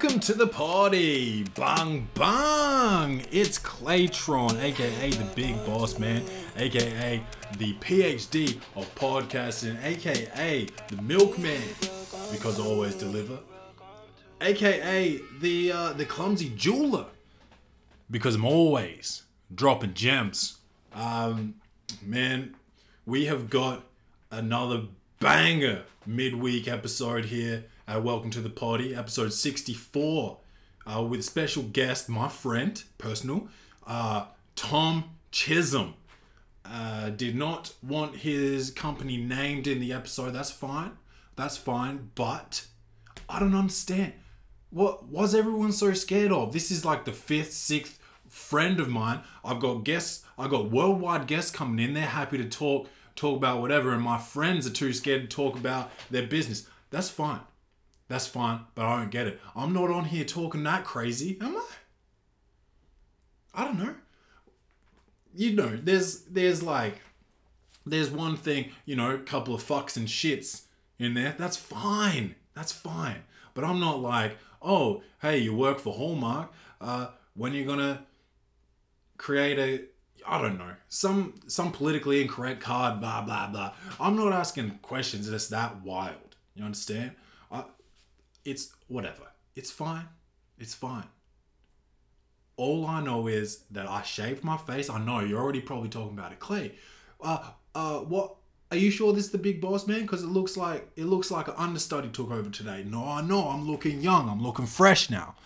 Welcome to the party, bang bang! It's Claytron, aka the Big Boss Man, aka the PhD of podcasting, aka the Milkman, because I always deliver, aka the uh, the clumsy jeweler, because I'm always dropping gems. Um, man, we have got another banger midweek episode here at Welcome to the Party, episode 64, uh, with special guest, my friend, personal, uh, Tom Chisholm. Uh, did not want his company named in the episode. That's fine. That's fine. But I don't understand. What was everyone so scared of? This is like the fifth, sixth friend of mine. I've got guests. I've got worldwide guests coming in. They're happy to talk talk about whatever, and my friends are too scared to talk about their business. That's fine. That's fine, but I don't get it. I'm not on here talking that crazy, am I? I don't know. You know, there's there's like there's one thing, you know, a couple of fucks and shits in there. That's fine. That's fine. But I'm not like, oh, hey, you work for Hallmark. Uh, when you're gonna create a I don't know some some politically incorrect card, blah blah blah. I'm not asking questions that's that wild. You understand? It's whatever. It's fine. It's fine. All I know is that I shaved my face. I know you're already probably talking about it, Clay. Uh, uh, what? Are you sure this is the big boss man? Because it looks like it looks like an understudy took over today. No, I know. I'm looking young. I'm looking fresh now.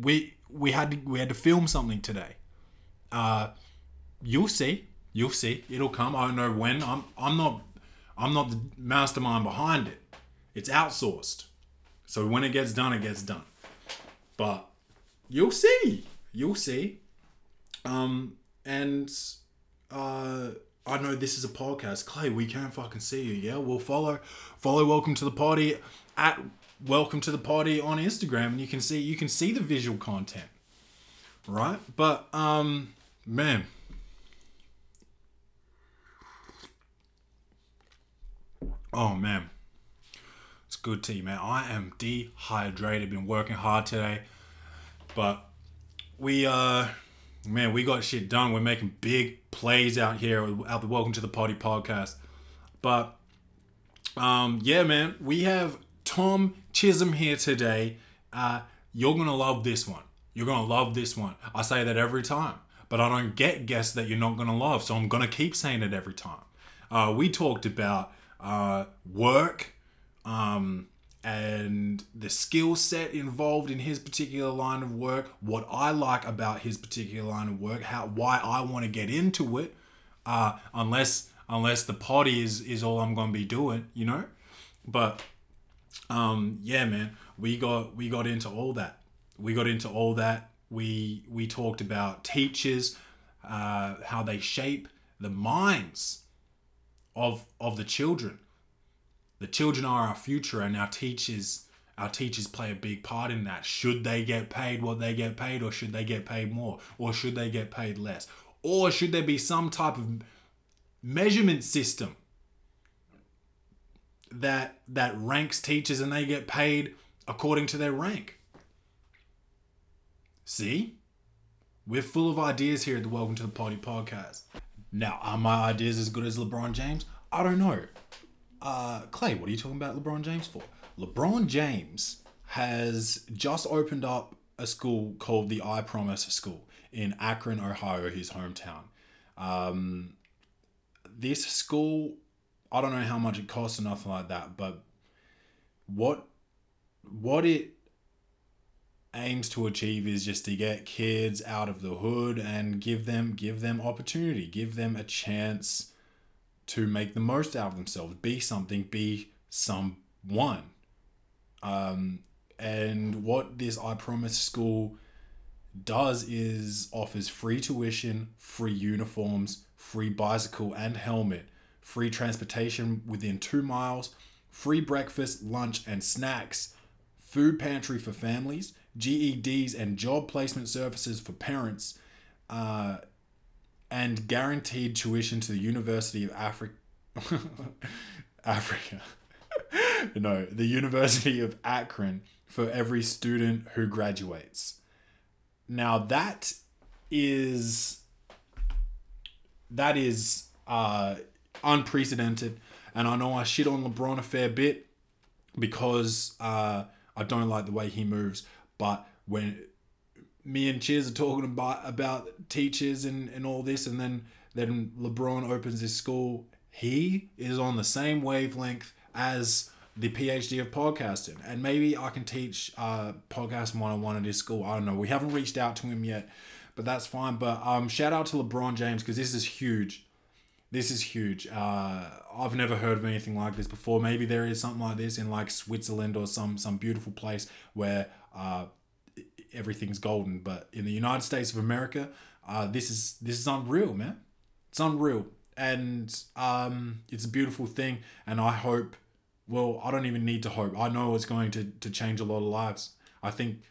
We we had to, we had to film something today. Uh, you'll see. You'll see. It'll come. I don't know when. I'm I'm not I'm not the mastermind behind it. It's outsourced. So when it gets done, it gets done. But you'll see. You'll see. Um, and uh, I know this is a podcast. Clay, we can't fucking see you. Yeah, we'll follow follow Welcome to the Party at Welcome to the Party on Instagram, and you can see you can see the visual content, right? But um, man. Oh man, good tea, man. I am dehydrated. Been working hard today, but we uh, man, we got shit done. We're making big plays out here at the Welcome to the Party podcast. But um, yeah, man, we have Tom Chisholm here today. Uh, you're gonna love this one. You're gonna love this one. I say that every time, but I don't get guests that you're not gonna love, so I'm gonna keep saying it every time. Uh, we talked about uh, work um, and the skill set involved in his particular line of work, what I like about his particular line of work, how why I want to get into it, uh, unless unless the potty is is all I'm gonna be doing, you know. But um, yeah, man, we got we got into all that. We got into all that. We we talked about teachers, uh, how they shape the minds of of the children. The children are our future, and our teachers our teachers play a big part in that. Should they get paid what they get paid, or should they get paid more, or should they get paid less, or should there be some type of measurement system that that ranks teachers and they get paid according to their rank? See, we're full of ideas here at the Welcome to the Party podcast. Now, are my ideas as good as LeBron James? I don't know. Uh, Clay, what are you talking about LeBron James for? LeBron James has just opened up a school called the I Promise School in Akron, Ohio, his hometown. Um, this school, I don't know how much it costs or nothing like that, but what what it aims to achieve is just to get kids out of the hood and give them give them opportunity, give them a chance to make the most out of themselves, be something, be someone. Um, and what this I Promise school does is offers free tuition, free uniforms, free bicycle and helmet, free transportation within two miles, free breakfast, lunch, and snacks, food pantry for families, GEDs and job placement services for parents, uh, and guaranteed tuition to the University of Africa. Africa. no, the University of Akron for every student who graduates. Now that is that is uh, unprecedented, and I know I shit on LeBron a fair bit because uh, I don't like the way he moves. But when me and Chiz are talking about about teachers and, and all this, and then then LeBron opens his school, he is on the same wavelength as the PhD of podcasting, and maybe I can teach uh, podcasting one on one at his school. I don't know. We haven't reached out to him yet, but that's fine. But um, shout out to LeBron James because this is huge. This is huge. Uh, I've never heard of anything like this before. Maybe there is something like this in like Switzerland or some some beautiful place where uh, everything's golden. But in the United States of America, uh, this is this is unreal, man. It's unreal, and um, it's a beautiful thing. And I hope well, I don't even need to hope. I know it's going to, to change a lot of lives. I think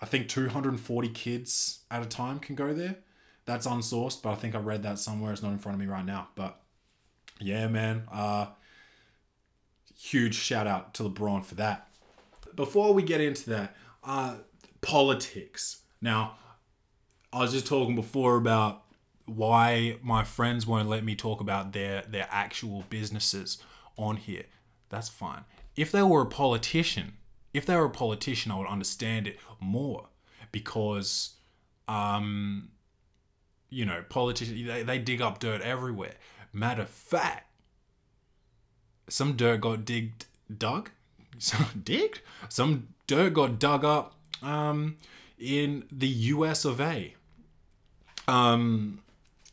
I think 240 kids at a time can go there. That's unsourced, but I think I read that somewhere. It's not in front of me right now. But yeah, man. Uh huge shout out to LeBron for that. Before we get into that, uh politics. Now, I was just talking before about why my friends won't let me talk about their their actual businesses on here that's fine. If they were a politician, if they were a politician, I would understand it more because, um, you know, politicians they, they dig up dirt everywhere. Matter of fact, some dirt got digged, dug, some digged, some dirt got dug up, um, in the U.S. of A. Um,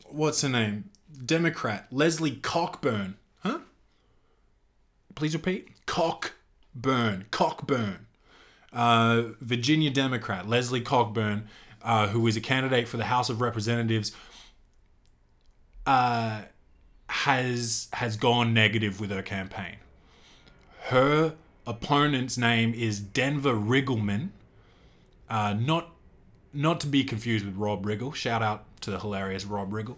what's her name? Democrat Leslie Cockburn Huh? please repeat? Cockburn. Cockburn. Uh, Virginia Democrat Leslie Cockburn, uh, who is a candidate for the House of Representatives, uh, has has gone negative with her campaign. Her opponent's name is Denver Riggleman. Uh, not not to be confused with Rob Riggle. Shout out to the hilarious Rob Riggle.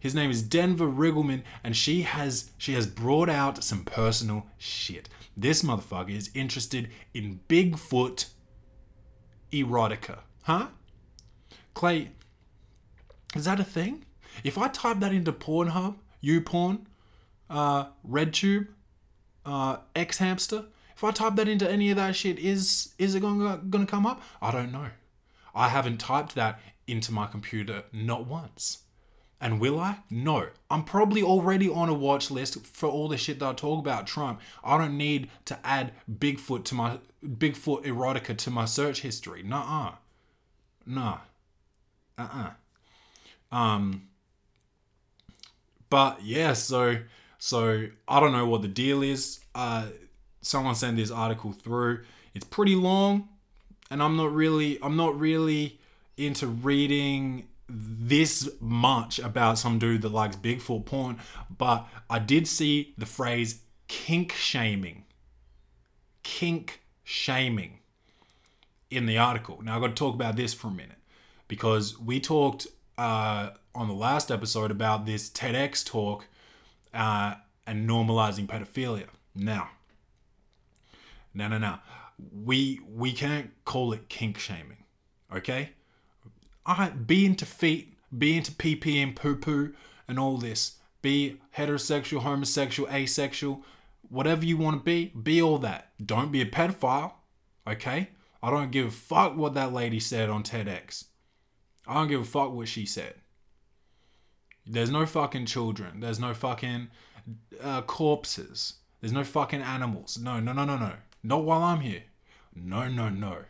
His name is Denver Riggleman, and she has she has brought out some personal shit. This motherfucker is interested in Bigfoot erotica. Huh? Clay, is that a thing? If I type that into Pornhub, YouPorn, uh, RedTube, uh, X Hamster, if I type that into any of that shit, is is it gonna gonna come up? I don't know. I haven't typed that into my computer not once. And will I? No. I'm probably already on a watch list for all the shit that I talk about Trump. I don't need to add Bigfoot to my Bigfoot erotica to my search history. Nuh-uh. Nah. Uh-uh. Um but yeah, so so I don't know what the deal is. Uh someone sent this article through. It's pretty long and I'm not really I'm not really into reading this much about some dude that likes Bigfoot porn, but I did see the phrase kink shaming. Kink shaming in the article. Now I've got to talk about this for a minute because we talked uh, on the last episode about this TEDx talk uh, and normalizing pedophilia. Now, no, no, no. We we can't call it kink shaming, okay? I be into feet, be into PP and poo poo and all this. Be heterosexual, homosexual, asexual, whatever you want to be, be all that. Don't be a pedophile, okay? I don't give a fuck what that lady said on TEDx. I don't give a fuck what she said. There's no fucking children. There's no fucking uh, corpses. There's no fucking animals. No, no, no, no, no. Not while I'm here. No, no, no.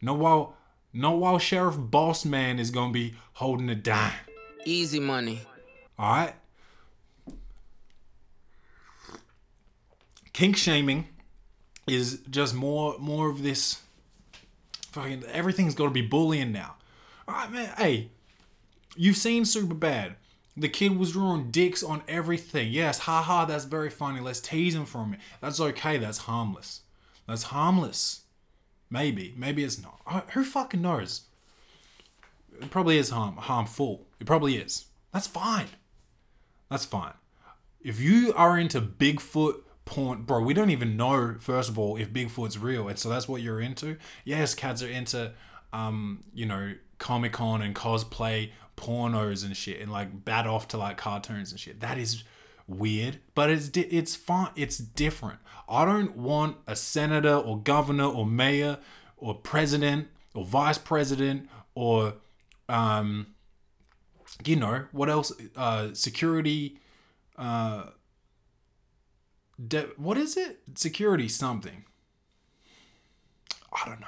Not while not while Sheriff Boss Man is gonna be holding a dime. Easy money. Alright? Kink shaming is just more more of this fucking everything's gotta be bullying now. Alright man, hey, you've seen Super Bad. The kid was drawing dicks on everything. Yes, haha, that's very funny. Let's tease him from it. That's okay, that's harmless. That's harmless. Maybe. Maybe it's not. Who fucking knows? It probably is harm harmful. It probably is. That's fine. That's fine. If you are into Bigfoot porn, bro. We don't even know first of all if Bigfoot's real, and so that's what you're into. Yes, cats are into, um, you know, Comic Con and cosplay, pornos and shit, and like bat off to like cartoons and shit. That is weird, but it's di- it's fun. It's different. I don't want a senator or governor or mayor or president or vice president or um you know what else uh security uh de- what is it security something i don't know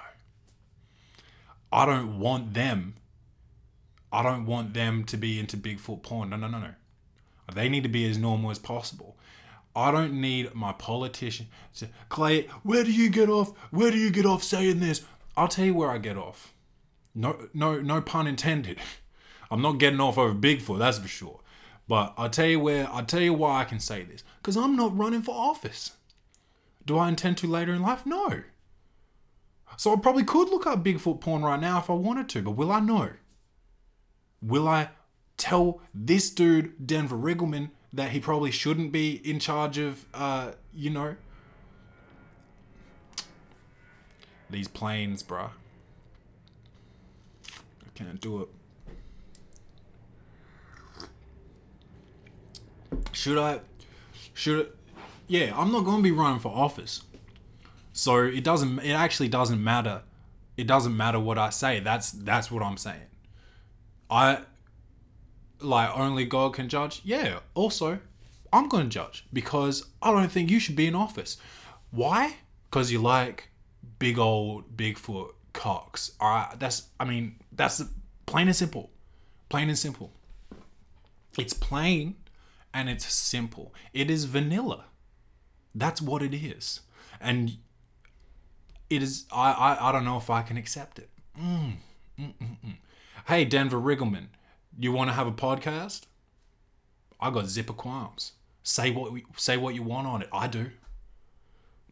i don't want them i don't want them to be into bigfoot porn no no no no they need to be as normal as possible I don't need my politician to Clay. Where do you get off? Where do you get off saying this? I'll tell you where I get off. No, no, no pun intended. I'm not getting off over Bigfoot, that's for sure. But I'll tell you where. I'll tell you why I can say this. Because I'm not running for office. Do I intend to later in life? No. So I probably could look up Bigfoot porn right now if I wanted to, but will I know? Will I tell this dude, Denver Riggleman, that he probably shouldn't be in charge of, uh, you know, these planes, bruh. I can't do it. Should I? Should? I, Yeah, I'm not gonna be running for office. So it doesn't. It actually doesn't matter. It doesn't matter what I say. That's that's what I'm saying. I like only God can judge. Yeah. Also, I'm gonna judge because I don't think you should be in office. Why? Because you like big old Bigfoot cocks. All right. That's. I mean, that's plain and simple. Plain and simple. It's plain and it's simple. It is vanilla. That's what it is. And it is I I, I don't know if I can accept it. Mm, mm, mm, mm. Hey Denver Riggleman, you want to have a podcast? I got zipper qualms. Say what say what you want on it. I do.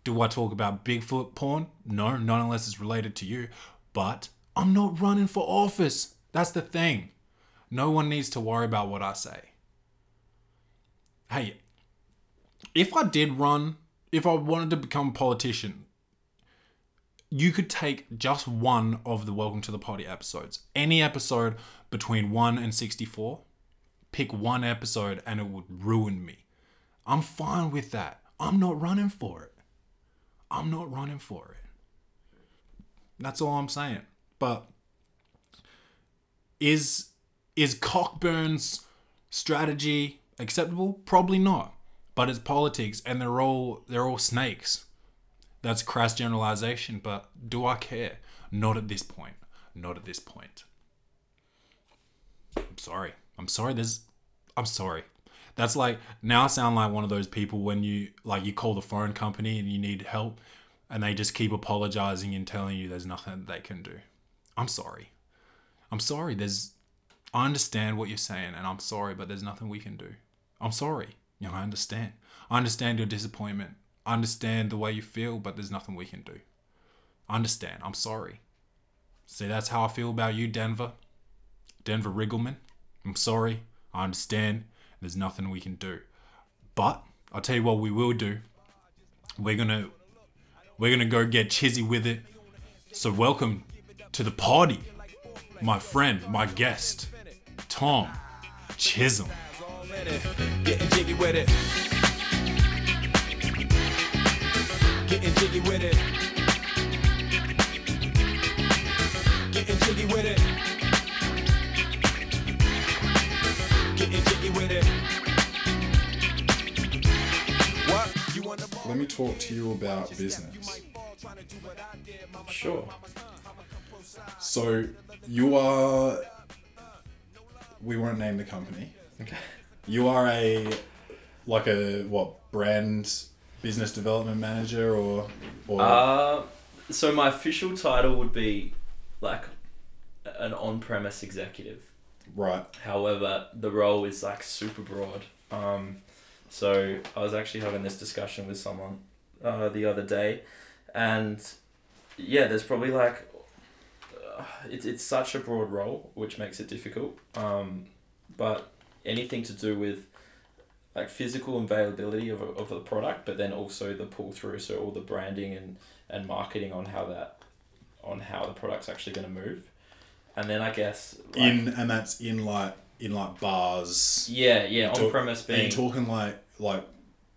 Do I talk about Bigfoot porn? No, not unless it's related to you. But I'm not running for office. That's the thing. No one needs to worry about what I say. Hey, if I did run, if I wanted to become a politician, you could take just one of the Welcome to the Party episodes. Any episode between 1 and 64. Pick one episode and it would ruin me. I'm fine with that. I'm not running for it. I'm not running for it. That's all I'm saying. But is is Cockburn's strategy acceptable? Probably not. But it's politics and they're all they're all snakes. That's crass generalization, but do I care? Not at this point. Not at this point. I'm sorry. I'm sorry. There's I'm sorry. That's like now I sound like one of those people when you like you call the phone company and you need help and they just keep apologizing and telling you there's nothing they can do. I'm sorry. I'm sorry. There's I understand what you're saying and I'm sorry, but there's nothing we can do. I'm sorry. You know, I understand. I understand your disappointment. Understand the way you feel, but there's nothing we can do. Understand. I'm sorry. See, that's how I feel about you, Denver. Denver Riggleman. I'm sorry. I understand. There's nothing we can do. But I'll tell you what we will do. We're gonna we're gonna go get chizzy with it. So welcome to the party, my friend, my guest, Tom Chisholm. Getting jiggy with it. Getting jiggy with it. Getting jiggy with it. Getting jiggy with it. What? You want the? Let me talk to you about business. Sure. So you are. We won't name the company. Okay. You are a like a what brand business development manager or or Uh, so my official title would be like an on-premise executive. right However, the role is like super broad. Um, so I was actually having this discussion with someone uh, the other day, and yeah, there's probably like uh, it's it's such a broad role, which makes it difficult. Um, but anything to do with like physical availability of, of the product, but then also the pull through, so all the branding and, and marketing on how that on how the product's actually going to move, and then I guess like, in and that's in like in like bars. yeah yeah on Talk- premise Are you being talking like like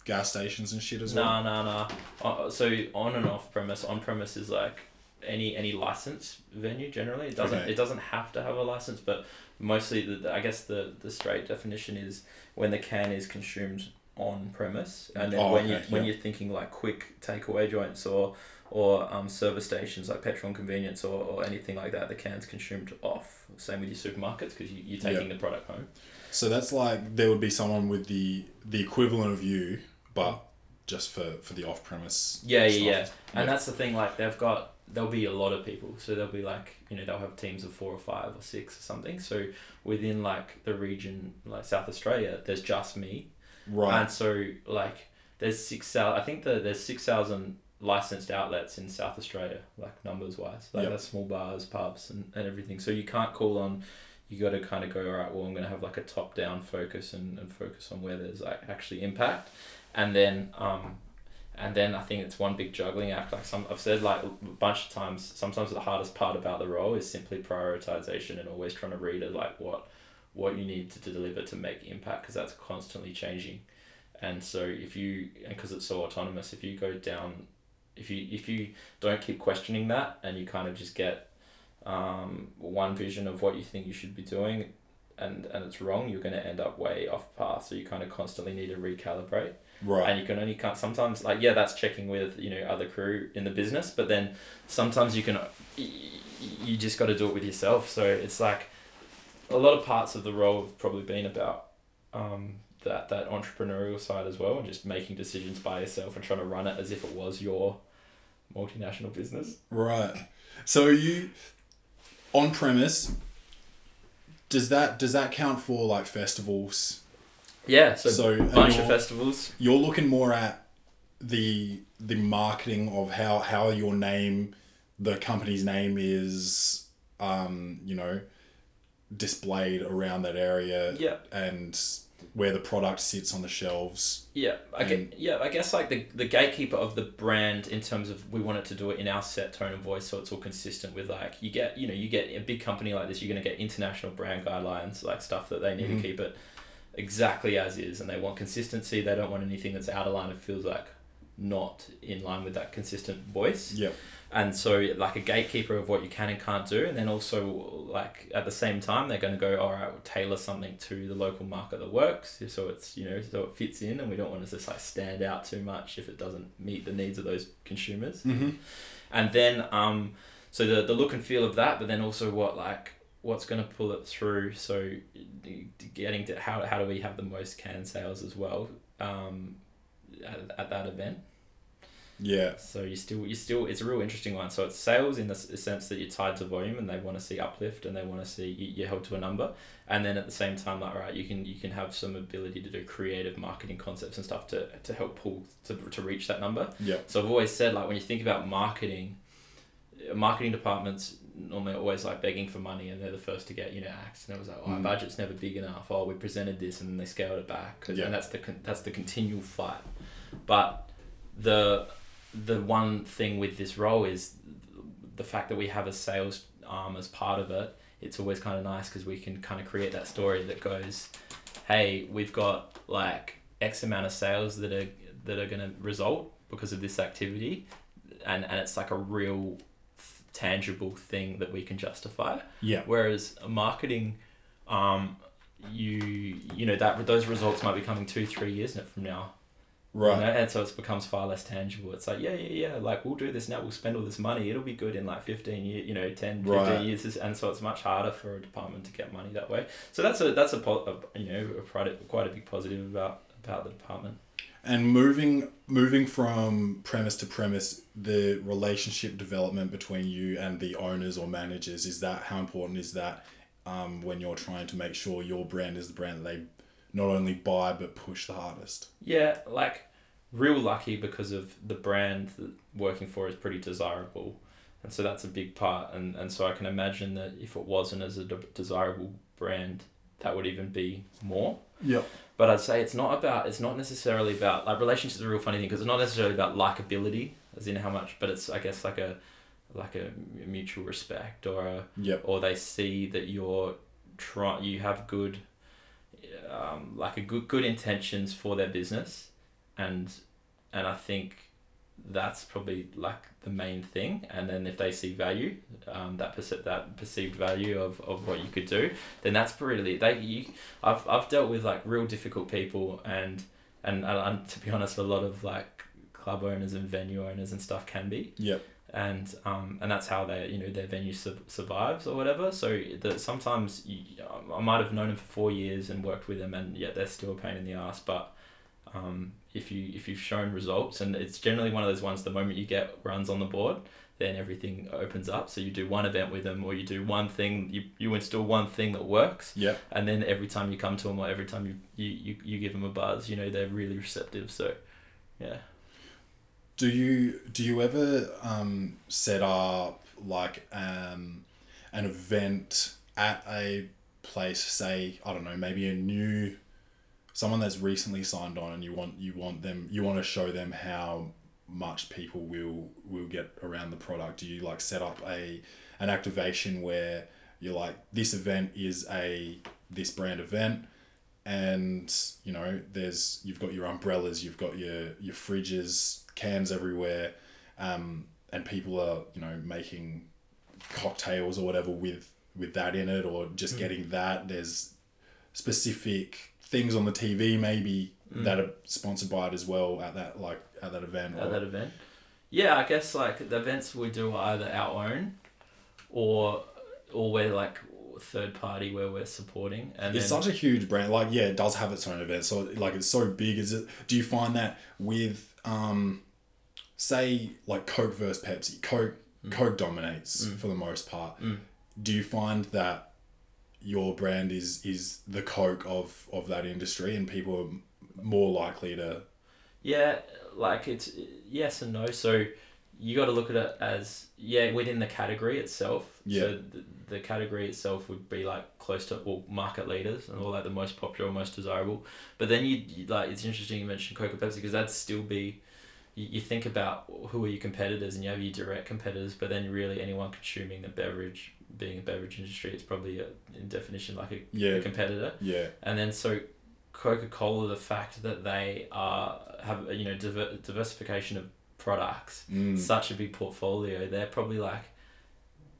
gas stations and shit as well? Nah, nah, nah. Uh, so on and off premise. On premise is like any any license venue. Generally, it doesn't Okay. it doesn't have to have a license, but mostly the, the I guess the the straight definition is when the can is consumed on premise, and then Oh, when you okay, when yeah. you're thinking like quick takeaway joints or or um, service stations like petrol and convenience or, or anything like that, the can's consumed off. Same with your supermarkets because you, you're taking the product home. So that's like there would be someone with the the equivalent of you, but just for for the off premise. Yeah, yeah, yeah. And that's the thing, like they've got there'll be a lot of people. So there'll be like, you know, they'll have teams of four or five or six or something. So within like the region like South Australia, there's just me. right. And so like there's six thousand I think that there's six thousand licensed outlets in South Australia, like numbers wise. Like Yep. that's small bars, pubs and, and everything. So you can't call on you got to kind of go all right well i'm going to have like a top down focus and, and focus on where there's like actually impact and then um and then i think it's one big juggling act. Like some i've said like a bunch of times sometimes the hardest part about the role is simply prioritization and always trying to read it like what what you need to deliver to make impact because that's constantly changing. And so if you and because it's so autonomous if you go down if you if you don't keep questioning that and you kind of just get um, one vision of what you think you should be doing and and it's wrong you're going to end up way off path. So you kind of constantly need to recalibrate right. and you can only can't sometimes like yeah that's checking with you know other crew in the business but then sometimes you can you just got to do it with yourself so it's like a lot of parts of the role have probably been about um, that that entrepreneurial side as well and just making decisions by yourself and trying to run it as if it was your multinational business Right. So you on premise? Does that does that count for like festivals? Yeah so, So, a bunch of festivals You're looking more at the the marketing of how how your name, the company's name is, um, you know, displayed around that area. Yeah. And where the product sits on the shelves. Yeah, I get, yeah, I guess like the the gatekeeper of the brand in terms of we want it to do it in our set tone and voice, so it's all consistent with like you get you know you get a big company like this, you're gonna get international brand guidelines like stuff that they need Mhm. to keep it exactly as is, and they want consistency. They don't want anything that's out of line. It feels like not in line with that consistent voice Yep. and so like a gatekeeper of what you can and can't do and then also like at the same time they're going to go all right we'll tailor something to the local market that works so it's you know so it fits in and we don't want to just like stand out too much if it doesn't meet the needs of those consumers Mm-hmm. and then um so the, the look and feel of that but then also what like what's going to pull it through so getting to how, how do we have the most can sales as well um at, at that event Yeah. so you still you still it's a real interesting one. So it's sales in the sense that you're tied to volume and they want to see uplift and they want to see you- you're held to a number. And then at the same time, like right, you can you can have some ability to do creative marketing concepts and stuff to, to help pull to, to reach that number. Yeah. So I've always said like when you think about marketing, marketing departments normally always like begging for money and they're the first to get you know axed and it was like oh our Mm. budget's never big enough. Oh we presented this and then they scaled it back. Yeah. and that's the con- that's the continual fight. But the the one thing with this role is the fact that we have a sales arm as part of it it's always kind of nice because we can kind of create that story that goes hey we've got like x amount of sales that are that are going to result because of this activity. And and it's like a real tangible thing that we can justify Yeah. whereas marketing um you you know that those results might be coming two three years from now Right. you know, and so it becomes far less tangible. It's like, yeah, yeah, yeah, like we'll do this now, we'll spend all this money, it'll be good in like 15 years, you know, 10, 15 Right. years. And so it's much harder for a department to get money that way. So that's a, that's a, a you know, a quite, a, quite a big positive about, about the department. And moving moving from premise to premise, the relationship development between you and the owners or managers is that how important is that um, when you're trying to make sure your brand is the brand that they not only buy but push the hardest. Yeah, like real lucky because of the brand that working for is pretty desirable. And so that's a big part. And, and so I can imagine that if it wasn't as a de- desirable brand, that would even be more. Yep. But I'd say it's not about it's not necessarily about like relationships are a real funny thing because it's not necessarily about likability as in how much, but it's I guess like a like a mutual respect or a Yep. or they see that you're try you have good um, like a good good intentions for their business and and I think that's probably like the main thing and then if they see value um, that perce- that perceived value of, of what you could do then that's really they you I've, I've dealt with like real difficult people and and, and, and to be honest a lot of like club owners and venue owners and stuff can be Yep. and um, and that's how they you know their venue su- survives or whatever. So that sometimes you, I might have known them for four years and worked with them, and yet they're still a pain in the ass. But um, if you if you've shown results, and it's generally one of those ones, the moment you get runs on the board, then everything opens up. So you do one event with them, or you do one thing, you you install one thing that works, Yep. and then every time you come to them, or every time you you, you, you give them a buzz, you know they're really receptive. So yeah. Do you do you ever um, set up like um, an event at a place? Say I don't know, maybe a new someone that's recently signed on, and you want you want them you want to show them how much people will will get around the product. Do you like set up a an activation where you're like this event is a this brand event and you know there's you've got your umbrellas you've got your your fridges cans everywhere um, and people are you know making cocktails or whatever with with that in it or just getting that there's specific things on the TV maybe mm. that are sponsored by it as well at that like at that event at or- that event. Yeah, I guess like the events we do are either our own, or or we're like third party where we're supporting, and It's then such a huge brand. Like, yeah, it does have its own event. So, like, it's so big. Is it? Do you find that with, um, say, like Coke versus Pepsi? Coke, mm. Coke dominates mm. for the most part. Do you find that your brand is is the Coke of of that industry, and people are more likely to? yeah, like it's yes and no. So you got to look at it as yeah within the category itself. Yeah. So the, the category itself would be like close to well market leaders and all like the most popular, most desirable. But then you, you like it's interesting you mentioned Coca Pepsi because that'd still be. You, you think about who are your competitors and you have your direct competitors, but then really anyone consuming the beverage, being a beverage industry, it's probably a, in definition like a, Yeah. a competitor. Yeah, And then so Coca Cola, the fact that they are have you know diver- diversification of products, Mm. such a big portfolio, they're probably like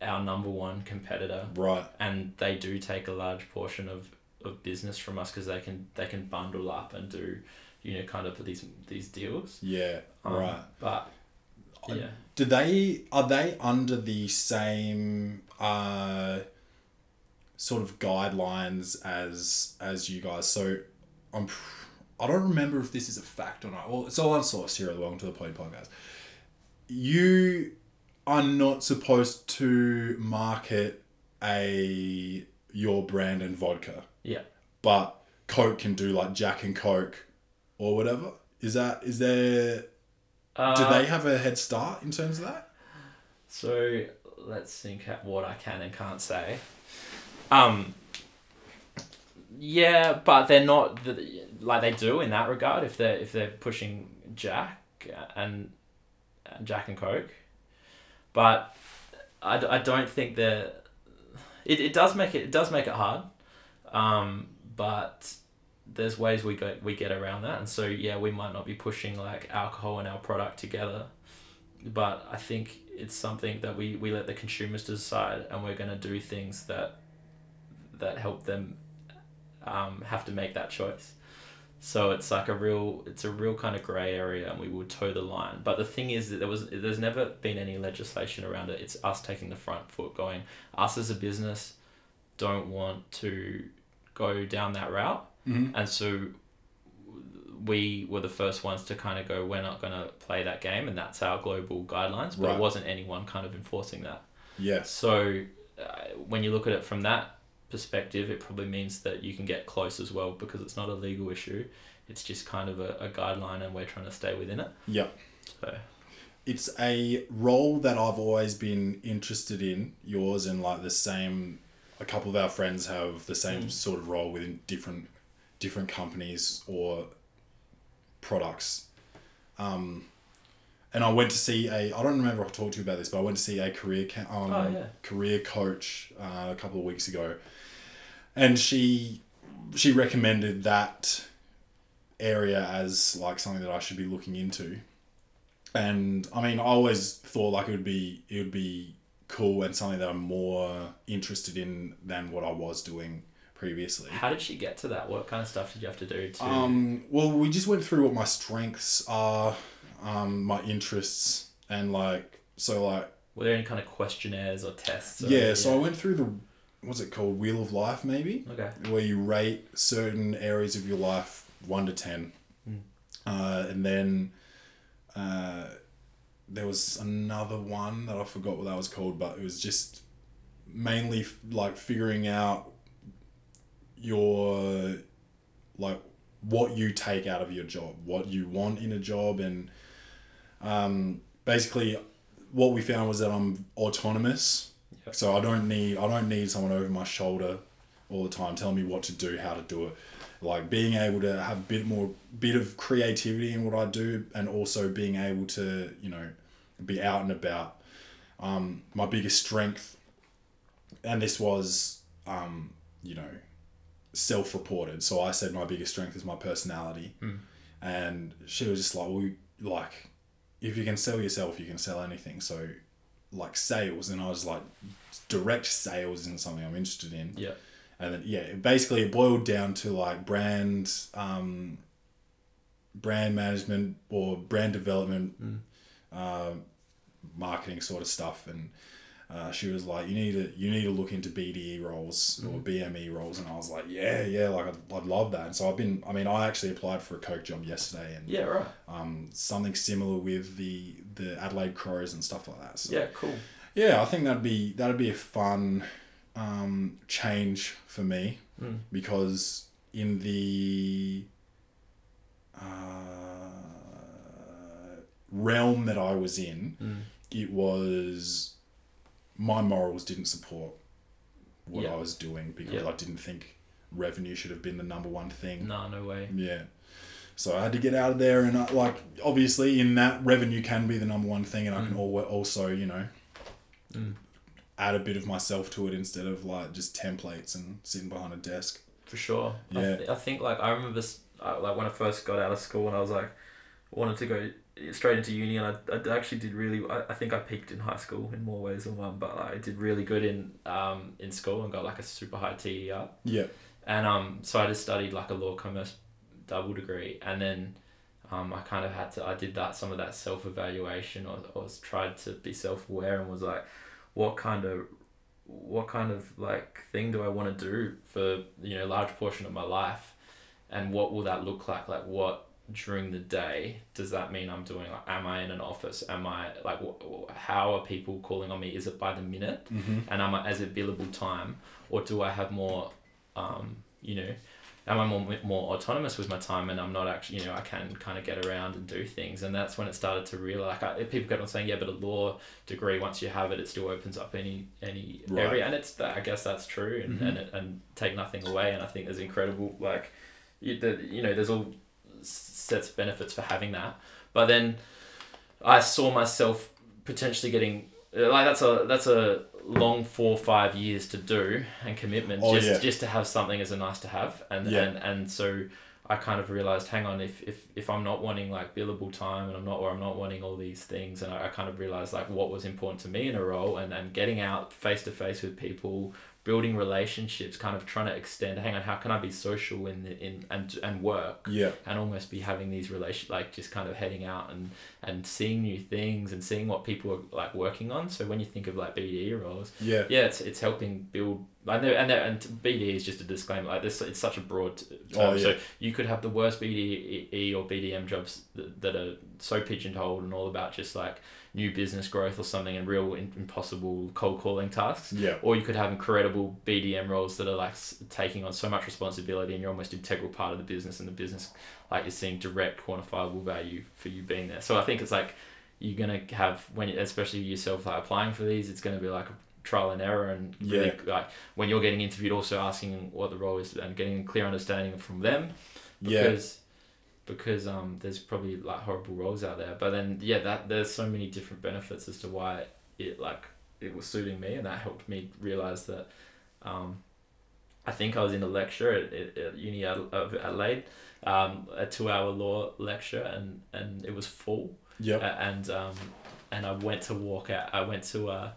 our number one competitor, right. and they do take a large portion of, of business from us because they can they can bundle up and do you know kind of these these deals. Yeah, Um, right. But yeah, Do they are they under the same uh, sort of guidelines as as you guys? So I'm I don't remember if this is a fact or not. Well, it's all unsourced here Welcome to the Point podcast. You are not supposed to market a your brand and vodka, yeah. but Coke can do like Jack and Coke or whatever. Is that is there? Uh, Do they have a head start in terms of that? So let's think at what I can and can't say. Um. Yeah, but they're not the, like they do in that regard. If they're if they're pushing Jack and, and Jack and Coke, but I, I don't think they're. It, it does make it it does make it hard, um, but there's ways we go we get around that, and so yeah, we might not be pushing like alcohol and our product together but I think it's something that we, we let the consumers decide, and we're going to do things that that help them um, have to make that choice. So it's like a real it's a real kind of grey area, and we will toe the line. But the thing is that there was there's never been any legislation around it. It's us taking the front foot, going us as a business don't want to go down that route, Mhm. and so we were the first ones to kind of go, we're not going to play that game, and that's our global guidelines. But Right. it wasn't anyone kind of enforcing that. Yes. So uh, when you look at it from that perspective, it probably means that you can get close as well because it's not a legal issue. It's just kind of a, a guideline, and we're trying to stay within it. Yep. So It's a role that I've always been interested in, yours, and like the same a couple of our friends have the same Mm. sort of role within different different companies or products. Um, and I went to see a. I don't remember if I talked to you about this, but I went to see a career ca- um, Oh, yeah. career coach uh, a couple of weeks ago, and she she recommended that area as like something that I should be looking into. And I mean, I always thought like it would be it would be cool and something that I'm more interested in than what I was doing previously. How did she get to that? What kind of stuff did you have to do to? Um, well, we just went through what my strengths are, um, my interests, and like so like were there any kind of questionnaires or tests? Or, yeah. So I went through the what's it called Wheel of Life maybe Okay. where you rate certain areas of your life one to ten, Mm. uh, and then uh, there was another one that I forgot what that was called, but it was just mainly f- like figuring out your like what you take out of your job, what you want in a job, and um, basically what we found was that I'm autonomous. Yep. So I don't need I don't need someone over my shoulder all the time telling me what to do, how to do it. Like being able to have a bit more bit of creativity in what I do and also being able to, you know, be out and about. Um, my biggest strength and this was um, you know, self reported. So I said my biggest strength is my personality. And she was just like, Well like if you can sell yourself, you can sell anything. So like sales and I was like direct sales isn't something I'm interested in. Yeah. And then yeah, basically it boiled down to like brand um brand management or brand development uh, marketing sort of stuff and uh, she was like, "You need to you need to look into BDE roles or BME roles," and I was like, "Yeah, yeah, like I'd, I'd love that." And so I've been, I mean, I actually applied for a coke job yesterday, and Yeah. Right. um, something similar with the the Adelaide Crows and stuff like that. So Yeah. Cool. yeah, I think that'd be that'd be a fun um, change for me Mm. because in the uh, realm that I was in, Mm. it was my morals didn't support what Yeah. I was doing because Yeah. I didn't think revenue should have been the number one thing. No. No way. Yeah. So I had to get out of there, and I, like obviously in that revenue can be the number one thing, and I can Mm. also you know Mm. add a bit of myself to it instead of like just templates and sitting behind a desk. For sure. I, Yeah. th- I think like I remember uh, like when I first got out of school and I was like wanted to go straight into uni and I, I actually did really I, I think I peaked in high school in more ways than one but like, I did really good in um in school and got like a super high TER Yeah. and um so I just studied like a law commerce double degree and then um, I kind of had to I did that some of that self evaluation or, or was tried to be self aware and was like what kind of what kind of like thing do I want to do for you know large portion of my life? And what will that look like? Like what during the day does that mean I'm doing like am I in an office? Am I like wh- how are people calling on me? Is it by the minute? Mm-hmm. and am I as a billable time? Or do I have more um, you know am I more more autonomous with my time and I'm not actually you know I can kind of get around and do things? And that's when it started to realize like I, people kept on saying yeah but a law degree once you have it it still opens up any any Right. area. And it's I guess that's true and Mhm. and, it, and take nothing away. And I think there's incredible like you, the, you know there's all sets of benefits for having that but then I saw myself potentially getting uh, like that's a that's a long four or five years to do and commitment Oh, just yeah. just to have something as a nice to have and Yeah. and and so I kind of realized hang on if, if if I'm not wanting like billable time and I'm not or I'm not wanting all these things and I, I kind of realized like what was important to me in a role and and getting out face to face with people building relationships kind of trying to extend hang on how can I be social in the, in and and work Yeah. and almost be having these relation like just kind of heading out and and seeing new things and seeing what people are like working on so when you think of like BDE roles Yeah. yeah it's, it's helping build and and there, and BDE is just a disclaimer like this it's such a broad term Oh, yeah. so you could have the worst BDE or BDM jobs that, that are so pigeonholed and all about just like new business growth or something and real in, impossible cold calling tasks Yeah. or you could have incredible BDM roles that are like taking on so much responsibility and you're almost integral part of the business and the business like you're seeing direct quantifiable value for you being there. So I think it's like you're gonna have when especially yourself like applying for these, it's gonna be like trial and error and Yeah. like when you're getting interviewed, also asking what the role is and getting a clear understanding from them Yeah. Because um there's probably like horrible roles out there but then yeah that there's so many different benefits as to why it like it was suiting me and that helped me realize that um I think I was in a lecture at, at, at uni of Adelaide um a two hour law lecture and and it was full Yep. a- and um and I went to walk out I went to uh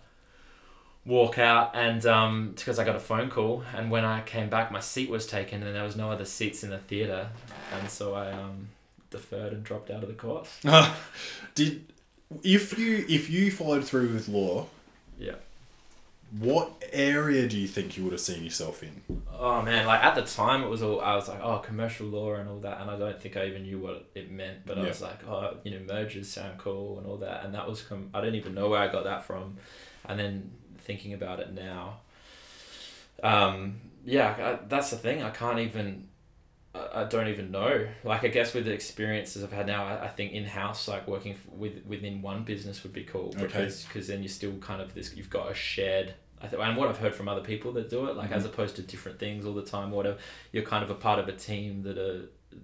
walk out and um because I got a phone call and when I came back my seat was taken and there was no other seats in the theater and so I um deferred and dropped out of the course Did if you if you followed through with law, yeah what area do you think you would have seen yourself in? oh man like at the time it was all I was like oh commercial law and all that and I don't think I even knew what it meant but I Yeah. was like oh you know mergers sound cool and all that and that was com- I don't even know where I got that from and then thinking about it now. Um yeah I, that's the thing. I can't even I, I don't even know. Like I guess with the experiences I've had now I, I think in-house like working f- with within one business would be cool because cause then you're still kind of this you've got a shared I th- and what I've heard from other people that do it like as opposed to different things all the time whatever you're kind of a part of a team that are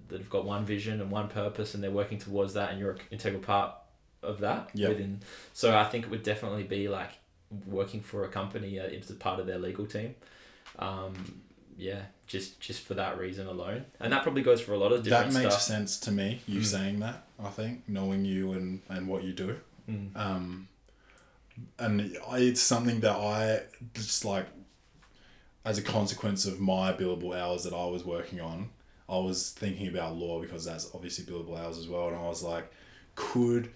that have got one vision and one purpose and they're working towards that and you're an integral part of that Yep. within. So I think it would definitely be like working for a company uh, it's a part of their legal team um, yeah just just for that reason alone and that probably goes for a lot of different. That makes stuff sense to me. You Mm. saying that, I think, knowing you and and what you do. Mm. Um, and I, it's something that I just like as a consequence of my billable hours that I was working on. I was thinking about law because that's obviously billable hours as well, and I was like, could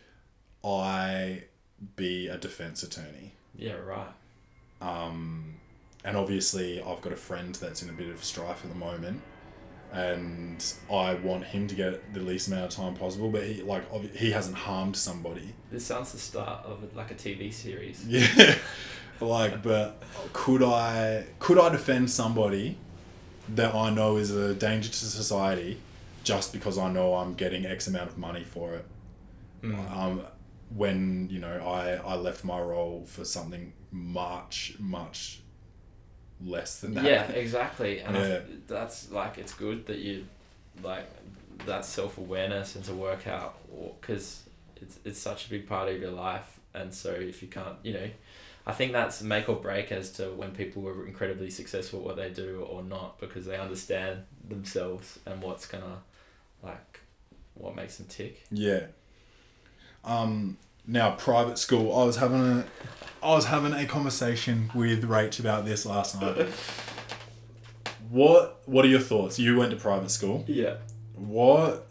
I be a defense attorney? Yeah right Um, and obviously, I've got a friend that's in a bit of strife at the moment, and I want him to get the least amount of time possible. But he like obvi- he hasn't harmed somebody. this sounds the start of like a TV series Yeah, like, but could I could I defend somebody that I know is a danger to society just because I know I'm getting X amount of money for it? Mm. Um, when you know I I left my role for something much much less than that. yeah exactly and I- Yeah. that's like it's good that you like that self-awareness and to work out because it's, it's such a big part of your life and so if you can't you know i think that's make or break as to when people are incredibly successful at what they do or not because they understand themselves and what's gonna like what makes them tick Yeah. Um, now private school. I was having a, I was having a conversation with Rach about this last night. What What are your thoughts? You went to private school. yeah What?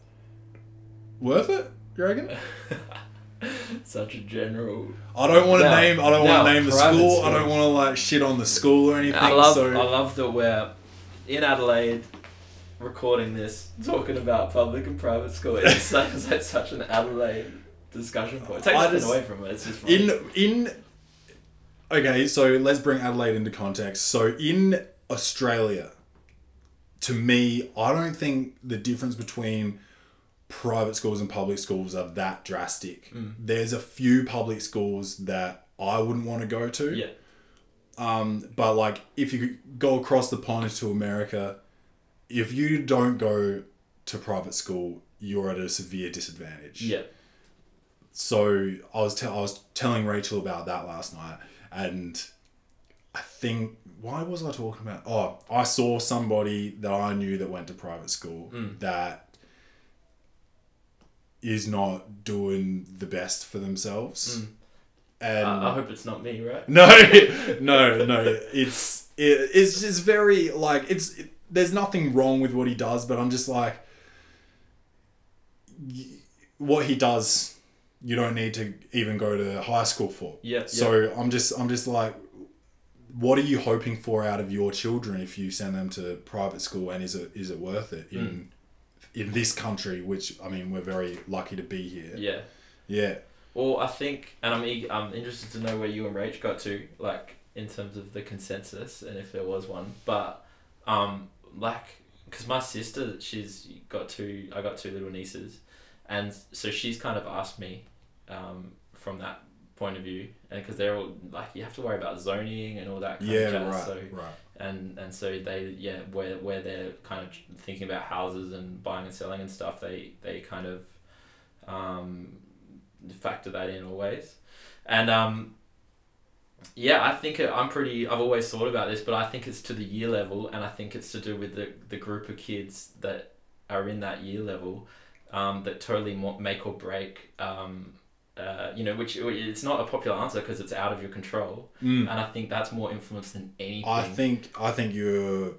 Worth it? You reckon? such a general I don't want to No, name. I don't want to name the private school. I don't want to like shit on the school or anything. I love, so I love that we're in Adelaide recording this, talking about public and private school. It's such, it's such an Adelaide discussion point. Take nothing away from it. It's just in in okay so let's bring adelaide into context so in australia to me i don't think the difference between private schools and public schools are that drastic Mm. there's a few public schools that i wouldn't want to go to yeah, um, but like if you go across the pond to america if you don't go to private school you're at a severe disadvantage yeah, so I was te- I was telling Rachel about that last night, and I think why was I talking about? Oh, I saw somebody that I knew that went to private school Mm. that is not doing the best for themselves, Mm. and I, I hope it's not me, right? no, no, no. It's it, it's just very like it's. It, there's nothing wrong with what he does, but I'm just like, y- what he does, you don't need to even go to high school for. Yeah, So I'm just I'm just like, what are you hoping for out of your children if you send them to private school, and is it is it worth it in in this country? Which I mean, we're very lucky to be here. Yeah. Yeah. Well, I think, and I'm I'm interested to know where you and Rach got to, like in terms of the consensus and if there was one. But, um, like, because my sister, she's got two. I got two little nieces, and so she's kind of asked me, um, from that point of view, and because they're all like you have to worry about zoning and all that. Kind Yeah, of jazz, right, So right. and and so they yeah where where they're kind of thinking about houses and buying and selling and stuff they they kind of um, factor that in always and um, yeah I think I'm pretty I've always thought about this but I think it's to the year level and I think it's to do with the the group of kids that are in that year level um, that totally make or break um, uh, you know which it's not a popular answer because it's out of your control Mm. and I think that's more influence than anything I think I think you're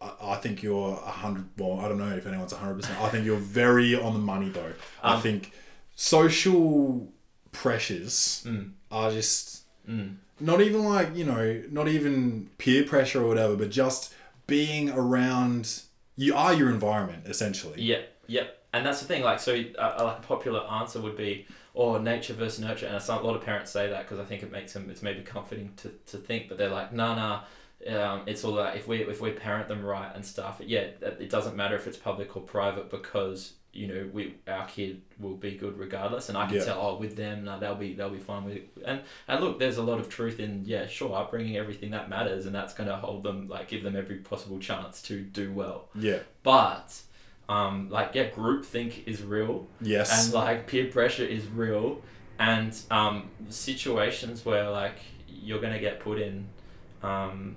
I I think you're a hundred. Well, I don't know if anyone's a hundred percent. I think you're very on the money though. I Um, think social pressures Mm. are just Mm. not even like you know, not even peer pressure or whatever, but just being around. You are your environment essentially. Yeah, yeah, and that's the thing. Like, so uh, like a popular answer would be, "Oh, nature versus nurture," and a lot of parents say that because I think it makes them. It's maybe comforting to, to think, but they're like, "Nah, nah." Um, it's all that if we if we parent them right and stuff. Yeah, it doesn't matter if it's public or private because you know we our kid will be good regardless, and I can Yeah. tell. Oh, with them, no, they'll be they'll be fine with it. And and look, there's a lot of truth in yeah, sure, upbringing everything that matters, and that's gonna hold them like give them every possible chance to do well. Yeah. But um, like yeah, groupthink is real, Yes. and like peer pressure is real, and um, situations where like you're gonna get put in, um,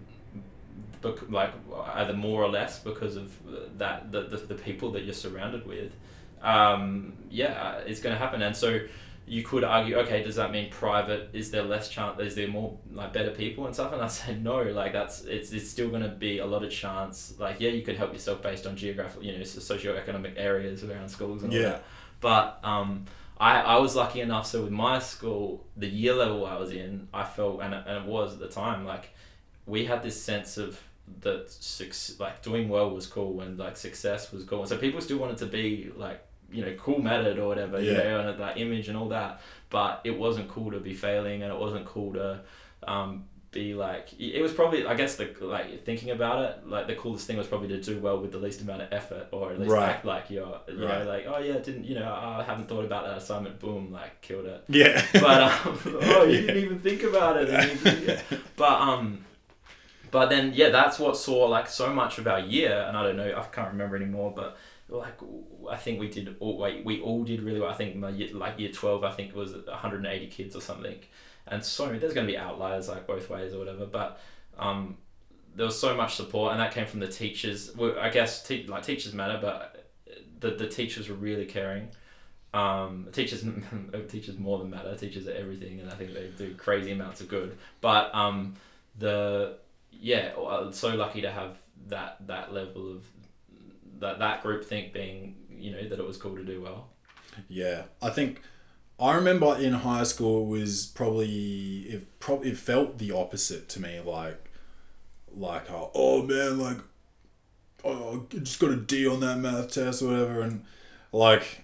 bec- like either more or less because of that the, the, the people that you're surrounded with, um, yeah, it's gonna happen, and so. You could argue, okay, does that mean private? Is there less chance? Is there more like better people and stuff? And I say no. Like that's it's it's still gonna be a lot of chance. Like yeah, you could help yourself based on geographical, you know, socioeconomic areas around schools and all Yeah. that. But um, I, I was lucky enough. So with my school, the year level I was in, I felt, and it, and it was at the time, like we had this sense of that suc- like doing well was cool and like success was cool. So people still wanted to be like you know cool mattered or whatever, you know, and that image and all that. But it wasn't cool to be failing, and it wasn't cool to um, be like it was probably I guess the like thinking about it like the coolest thing was probably to do well with the least amount of effort or at least Right. act like you're you Right. know like oh yeah didn't you know I haven't thought about that assignment boom like killed it yeah. but um, oh you didn't even think about it you- but um but then yeah that's what saw like so much of our year and I don't know I can't remember anymore but like I think we did all like, we all did really well. I think my year, like year 12 I think it was 180 kids or something. And so there's going to be outliers like both ways or whatever but um there was so much support and that came from the teachers. Well, I guess te- like teachers matter but the, the teachers were really caring. Um, teachers teachers more than matter. Teachers are everything and I think they do crazy amounts of good. But um, the yeah I'm so lucky to have that that level of that that group think being you know that it was cool to do well Yeah, I think I remember in high school it was probably it probably it felt the opposite to me. Like, like oh, oh man, like oh I just got a D on that math test or whatever, and like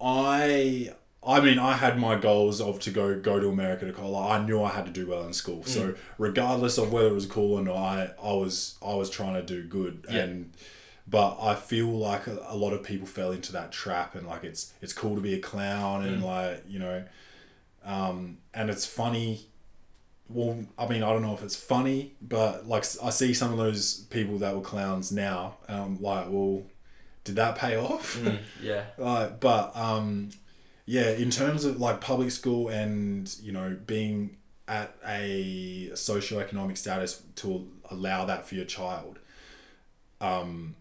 I. I mean, I had my goals of to go go to America to college. I knew I had to do well in school. So mm. regardless of whether it was cool or not, I, I was I was trying to do good. Yeah. And but I feel like a, a lot of people fell into that trap and like it's it's cool to be a clown and like you know um, and it's funny well I mean I don't know if it's funny but like I see some of those people that were clowns now and I'm like well did that pay off? Yeah. Like but um yeah in terms of like public school and you know being at a socioeconomic status to allow that for your child um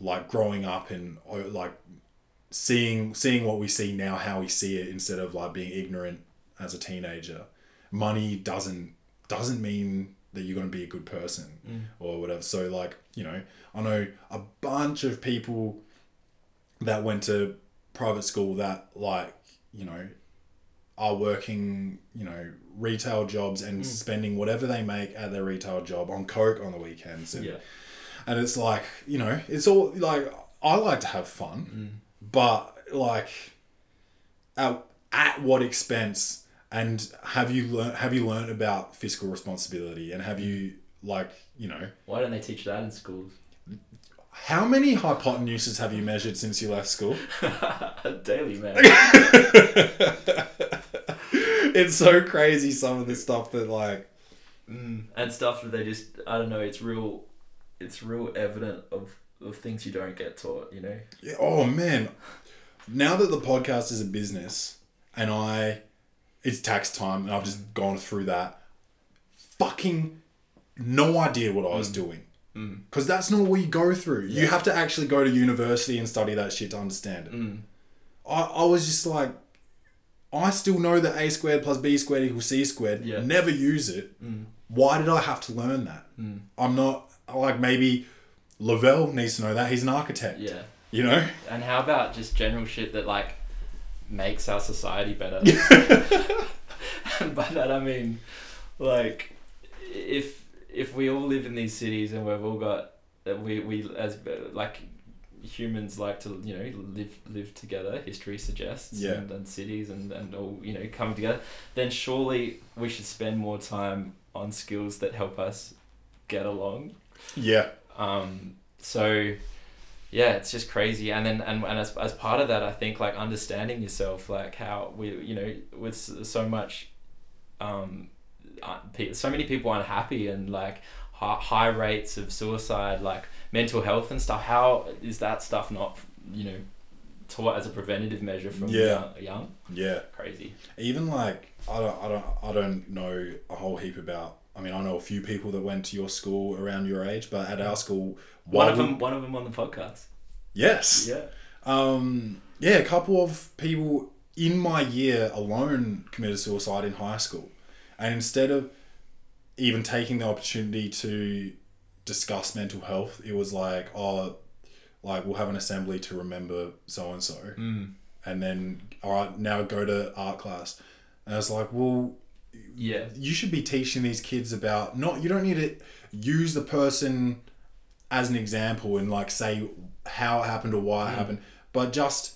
like growing up and oh, like seeing seeing what we see now how we see it instead of like being ignorant as a teenager. Money doesn't doesn't mean that you're going to be a good person mm. or whatever. So like you know i know a bunch of people that went to private school that like you know are working you know retail jobs and mm. spending whatever they make at their retail job on coke on the weekends and, yeah and it's like you know it's all like i like to have fun mm. but like at, at what expense? And have you learned have you learned about fiscal responsibility? And have you like you know? Why don't they teach that in schools? How many hypotenuses have you measured since you left school? Daily man. It's so crazy some of the stuff that like mm. and stuff that they just I don't know. It's real. It's real evident of of things you don't get taught. You know. Yeah, oh man. Now that the podcast is a business and i it's tax time and i've just gone through that fucking no idea what i was mm. doing. Mm. Because that's not what you go through. You have to actually go to university and study that shit to understand it. Mm. I, I was just like i still know that a squared plus b squared equals c squared. Yeah. never use it. Why did i have to learn that? I'm not like maybe lavelle needs to know that he's an architect Yeah. you know And how about just general shit that like makes our society better? and by that I mean, like, if if we all live in these cities and we've all got we we as like humans like to you know live live together history suggests Yeah. and, and cities and, and all you know coming together then surely we should spend more time on skills that help us get along yeah um, so yeah, it's just crazy. And then and, and as, as part of that, I think like understanding yourself, like how we you know with so much, um, uh, so many people unhappy and like high, high rates of suicide, like mental health and stuff. How is that stuff not you know taught as a preventative measure from Yeah. young, young? yeah Crazy. even like I don't I don't I don't know a whole heap about I mean I know a few people that went to your school around your age but at our school One of we- them, one of them on the podcast. yes. Yeah. um yeah a couple of people in my year alone committed suicide in high school. And instead of even taking the opportunity to discuss mental health it was like oh like we'll have an assembly to remember so and so and then all right now go to art class. And I was like well Yeah. you should be teaching these kids about not you don't need to use the person as an example and like say how it happened or why it mm. happened but just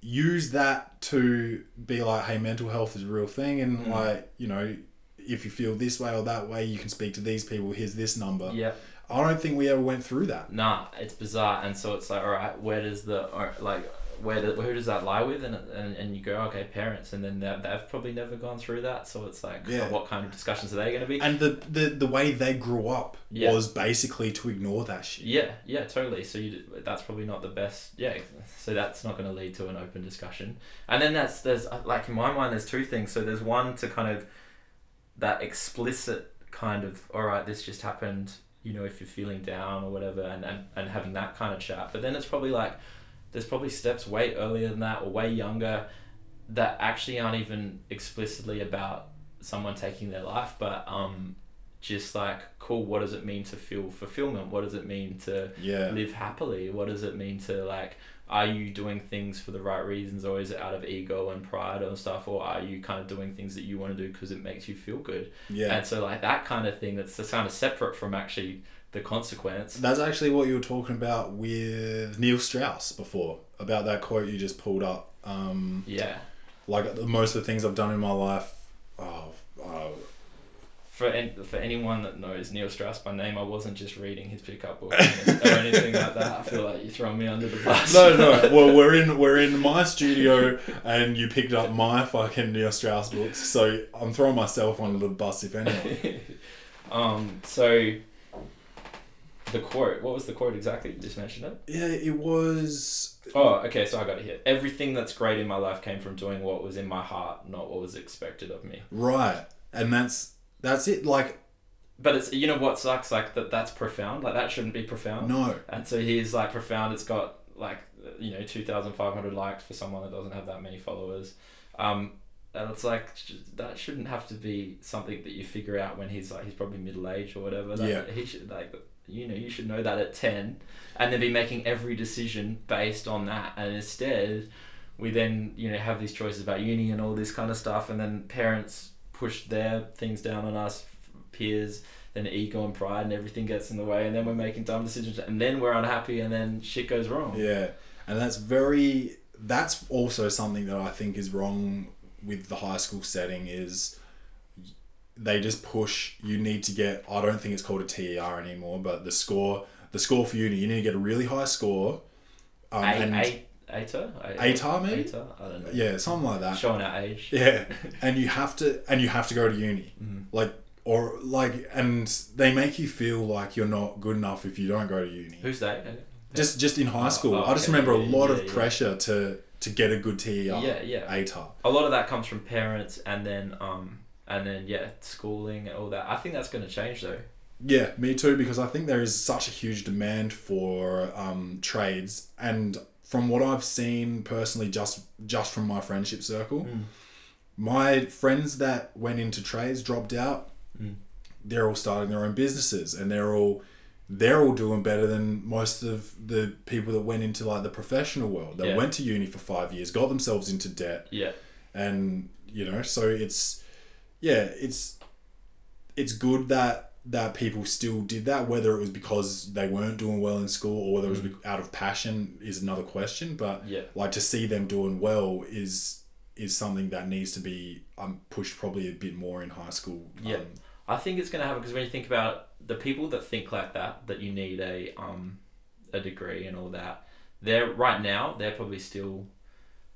use that to be like hey mental health is a real thing and mm. like you know if you feel this way or that way you can speak to these people here's this number Yeah. i don't think we ever went through that nah, it's bizarre, and so it's like, all right, where does the like where do, who does that lie with, and, and and you go, okay, parents, and then they've, they've probably never gone through that, so it's like, Yeah. what kind of discussions are they going to be? and the, the the way they grew up Yeah. was basically to ignore that shit yeah, yeah, totally. So you that's probably not the best. Yeah, so that's not going to lead to an open discussion. And then that's there's uh, like in my mind, there's two things. So there's one to kind of that explicit kind of all right, this just happened. You know, if you're feeling down or whatever, and, and, and having that kind of chat. But then it's probably like there's probably steps way earlier than that or way younger that actually aren't even explicitly about someone taking their life, but um, just like cool. What does it mean to feel fulfillment? What does it mean to yeah live happily? What does it mean to like? Are you doing things for the right reasons, or is it out of ego and pride and stuff, or are you kind of doing things that you want to do because it makes you feel good? yeah And so like that kind of thing that's just kind of separate from actually the consequence. That's actually what you were talking about with Neil Strauss before about that quote you just pulled up. Um, Yeah. like most of the things I've done in my life. Oh, oh For an, for anyone that knows Neil Strauss by name, I wasn't just reading his pickup book or anything like that. I feel like you're throwing me under the bus. no, no. Well, we're in we're in my studio, and you picked up my fucking Neil Strauss books, so I'm throwing myself under the bus if anyone. um. So. The quote. What was the quote exactly? You just mentioned it. Yeah, it was. Oh, okay. So I got it here. Everything that's great in my life came from doing what was in my heart, not what was expected of me. Right, and that's that's it. Like But it's you know what sucks like that. That's profound. Like that shouldn't be profound. no, And so he's like profound. It's got like you know two thousand five hundred likes for someone that doesn't have that many followers. Um, and it's like that shouldn't have to be something that you figure out when he's like he's probably middle aged or whatever. That, Yeah. He should like you know you should know that at ten, and then be making every decision based on that. And instead, we then you know have these choices about uni and all this kind of stuff, and then parents push their things down on us, peers then ego and pride and everything gets in the way and then we're making dumb decisions and then we're unhappy and then shit goes wrong Yeah, and that's very. That's also something that I think is wrong with the high school setting is they just push. You need to get. I don't think it's called a TER anymore, but the score. The score for uni, you need to get a really high score. Um, a, and a, ATAR? ATAR, maybe? ATAR? I don't know. Yeah, something like that. Showing our age. Yeah, and you have to, and you have to go to uni, Mm-hmm. like, or like, and they make you feel like you're not good enough if you don't go to uni. Who's they? Just, just in high Oh, school, oh, I just remember a lot yeah, of yeah. pressure to to get a good TER. Yeah, yeah. ATAR. A lot of that comes from parents, and then um, and then yeah, schooling and all that. I think that's going to change though. Yeah, me too. Because I think there is such a huge demand for um, trades, and from what I've seen personally, just just from my friendship circle, Mm. my friends that went into trades dropped out. Mm. They're all starting their own businesses, and they're all they're all doing better than most of the people that went into like the professional world. They Yeah. went to uni for five years, got themselves into debt, Yeah, and you know so it's yeah it's it's good that that people still did that whether it was because they weren't doing well in school or whether it was Mm. out of passion is another question but yeah, like to see them doing well is is something that needs to be um, pushed probably a bit more in high school Yeah. um, I think it's going to happen because when you think about the people that think like that, that you need a um a degree and all that, they're right now they're probably still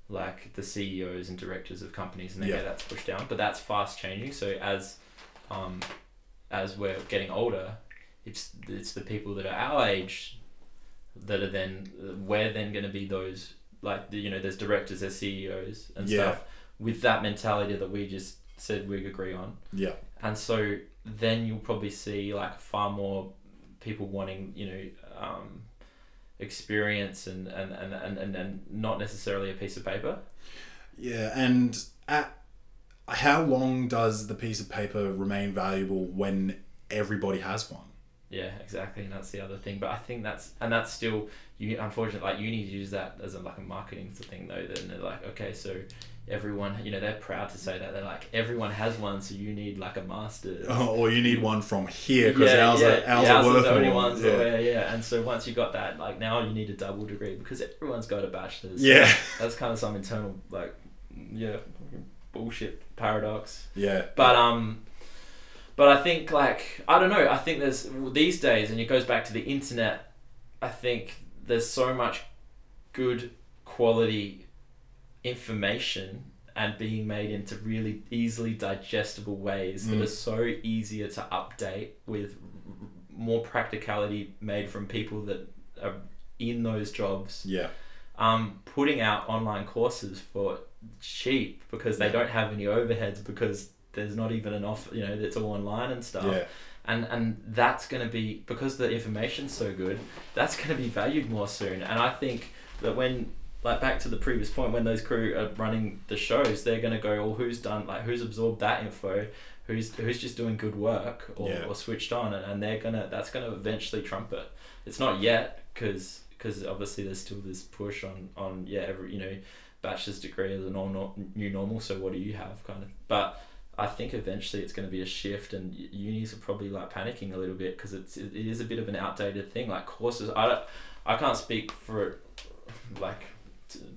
like the CEOs and directors of companies, and they Yeah. get that's pushed down. But that's fast changing. So as um as we're getting older, it's it's the people that are our age that are then we're then going to be those like you know there's directors, there's CEOs and Yeah. stuff with that mentality that we just said we agree on. yeah And so then you'll probably see like far more people wanting, you know, um, experience and, and, and, and, and, not necessarily a piece of paper. yeah and at how long does the piece of paper remain valuable when everybody has one Yeah, exactly. And that's the other thing. But I think that's, and that's still, you unfortunately, like uni use that as a, like a marketing thing though. Then they're like, okay, so everyone, you know, they're proud to say that. They're like, everyone has one, so you need like a master's. Oh, or you need one from here because ours, Are, ours are ours worth the more. ones. yeah. Yeah. yeah, and so once you got that, like now you need a double degree because everyone's got a bachelor's. Yeah. that's kind of some internal like, yeah, bullshit paradox. yeah, But um, but I think like I don't know. I think there's these days, and it goes back to the internet. I think there's so much good quality information and being made into really easily digestible ways that Mm. are so easier to update with r- more practicality made from people that are in those jobs. Yeah, um, putting out online courses for cheap because they Yeah. don't have any overheads because there's not even enough you know it's all online and stuff. Yeah, and and that's going to be because the information's so good that's going to be valued more soon. And i think that when like back to the previous point when those crew are running the shows they're going to go well who's done like who's absorbed that info who's who's just doing good work or, Yeah. or switched on and, and they're gonna that's gonna eventually trump it it's not yet because because obviously there's still this push on on yeah every you know bachelor's degree is a normal new normal so what do you have kind of but I think eventually it's going to be a shift, and unis are probably like panicking a little bit because it's it is a bit of an outdated thing. Like courses, I don't, I can't speak for like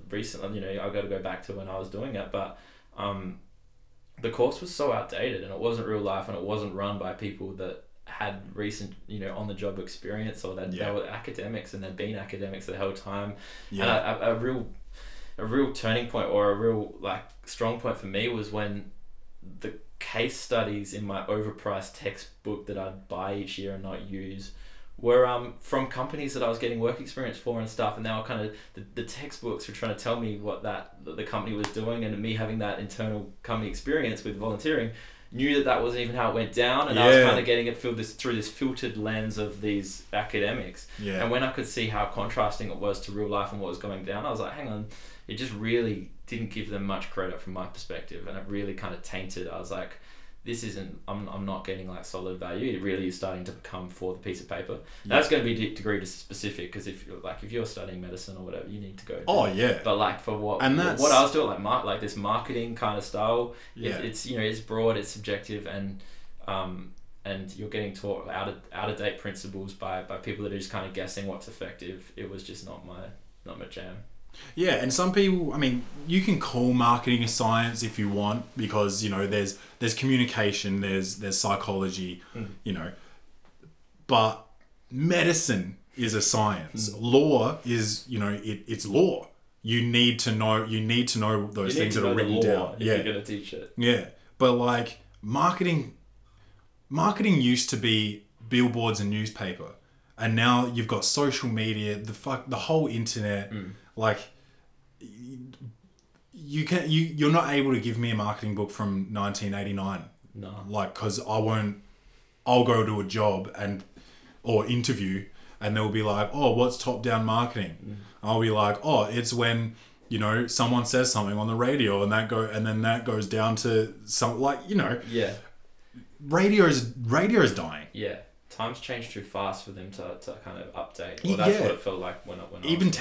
recently. You know, I've got to go back to when I was doing it, but um, the course was so outdated, and it wasn't real life, and it wasn't run by people that had recent, you know, on the job experience, or that Yeah. they were academics and they'd been academics the whole time, yeah, and a, a, a real, a real turning point or a real like strong point for me was when the case studies in my overpriced textbook that I'd buy each year and not use were um, from companies that I was getting work experience for and stuff, and they were kind of the, the textbooks were trying to tell me what that the company was doing, and me having that internal company experience with volunteering, knew that that wasn't even how it went down, and I was kind of getting it through this through this filtered lens of these academics. yeah. And when I could see how contrasting it was to real life and what was going down, I was like, hang on, it just really didn't give them much credit from my perspective. And it really kind of tainted. I was like, this isn't, I'm, I'm not getting like solid value. It really is starting to become for the piece of paper. That's going to be degree to specific because if you're like, if you're studying medicine or whatever, you need to go. oh yeah, But like for what And what- that's- what I was doing like mar- like this marketing kind of style, yeah, it, it's you know it's broad, it's subjective, and um, and you're getting taught out of out of date principles by, by people that are just kind of guessing what's effective. It was just not my not my jam. Yeah. And some people, I mean, you can call marketing a science if you want because you know there's there's communication, there's there's psychology, Mm. you know, but medicine is a science. Mm. Law is you know it, it's law. you need to know you need to know those things that know are written down. if Yeah, you're gonna teach it. yeah. But like marketing, marketing used to be billboards and newspaper, and now you've got social media, the fuck, the whole internet. Mm. Like, you can you you're not able to give me a marketing book from 1989 No. like because i won't i'll go to a job and or interview and they'll be like oh what's top down marketing Mm. i'll be like oh it's when you know someone says something on the radio and that go and then that goes down to some like you know Yeah. radio is radio is dying Yeah. Times change too fast for them to, to kind of update. Well, that's Yeah. what it felt like when I when even was,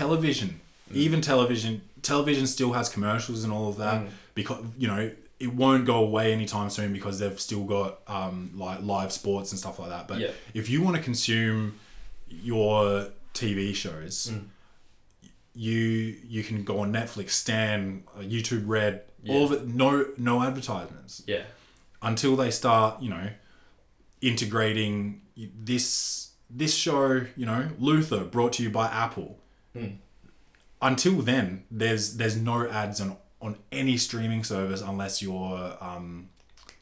television even television television still has commercials and all of that Mm. because you know it won't go away anytime soon because they've still got um, like live sports and stuff like that but Yeah. if you want to consume your tv shows Mm. you you can go on netflix stan uh, youtube red all of it no no advertisements yeah. until they start, you know, integrating this this show, you know, Luther brought to you by Apple. Hmm. Until then, there's there's no ads on on any streaming service unless you're um,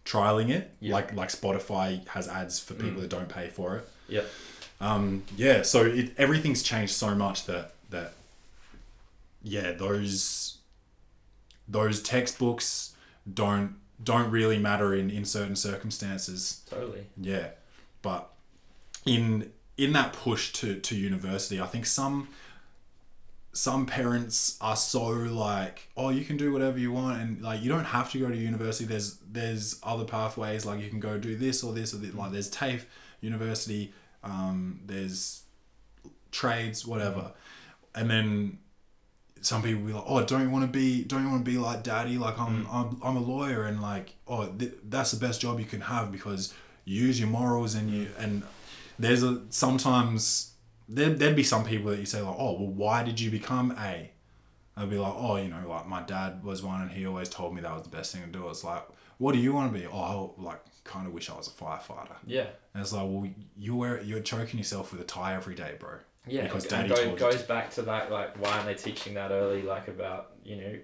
trialing it. Like like Spotify has ads for people that don't pay for it. Yeah. Um, yeah, so it, everything's changed so much that that yeah, those those textbooks don't don't really matter in in certain circumstances. Totally. Yeah, but in in that push to to university, I think some some parents are so like, oh, you can do whatever you want, and like you don't have to go to university. There's there's other pathways, like you can go do this or this or this. Like there's TAFE University, um, there's trades, whatever, and then some people be like, oh, don't you want to be, don't you want to be like daddy? Like I'm, I'm, I'm a lawyer, and like, oh, th- that's the best job you can have because you use your morals and you and there's a sometimes there there'd be some people that you say like, oh, well, why did you become A? I'd be like, oh, you know, like my dad was one, and he always told me that was the best thing to do. It's like, what do you want to be? Oh, I like kind of wish I was a firefighter. Yeah. And it's like, well, you wear you're choking yourself with a tie every day, bro. Yeah, Because daddy go, told you goes to. back to that like why aren't they teaching that early like about you know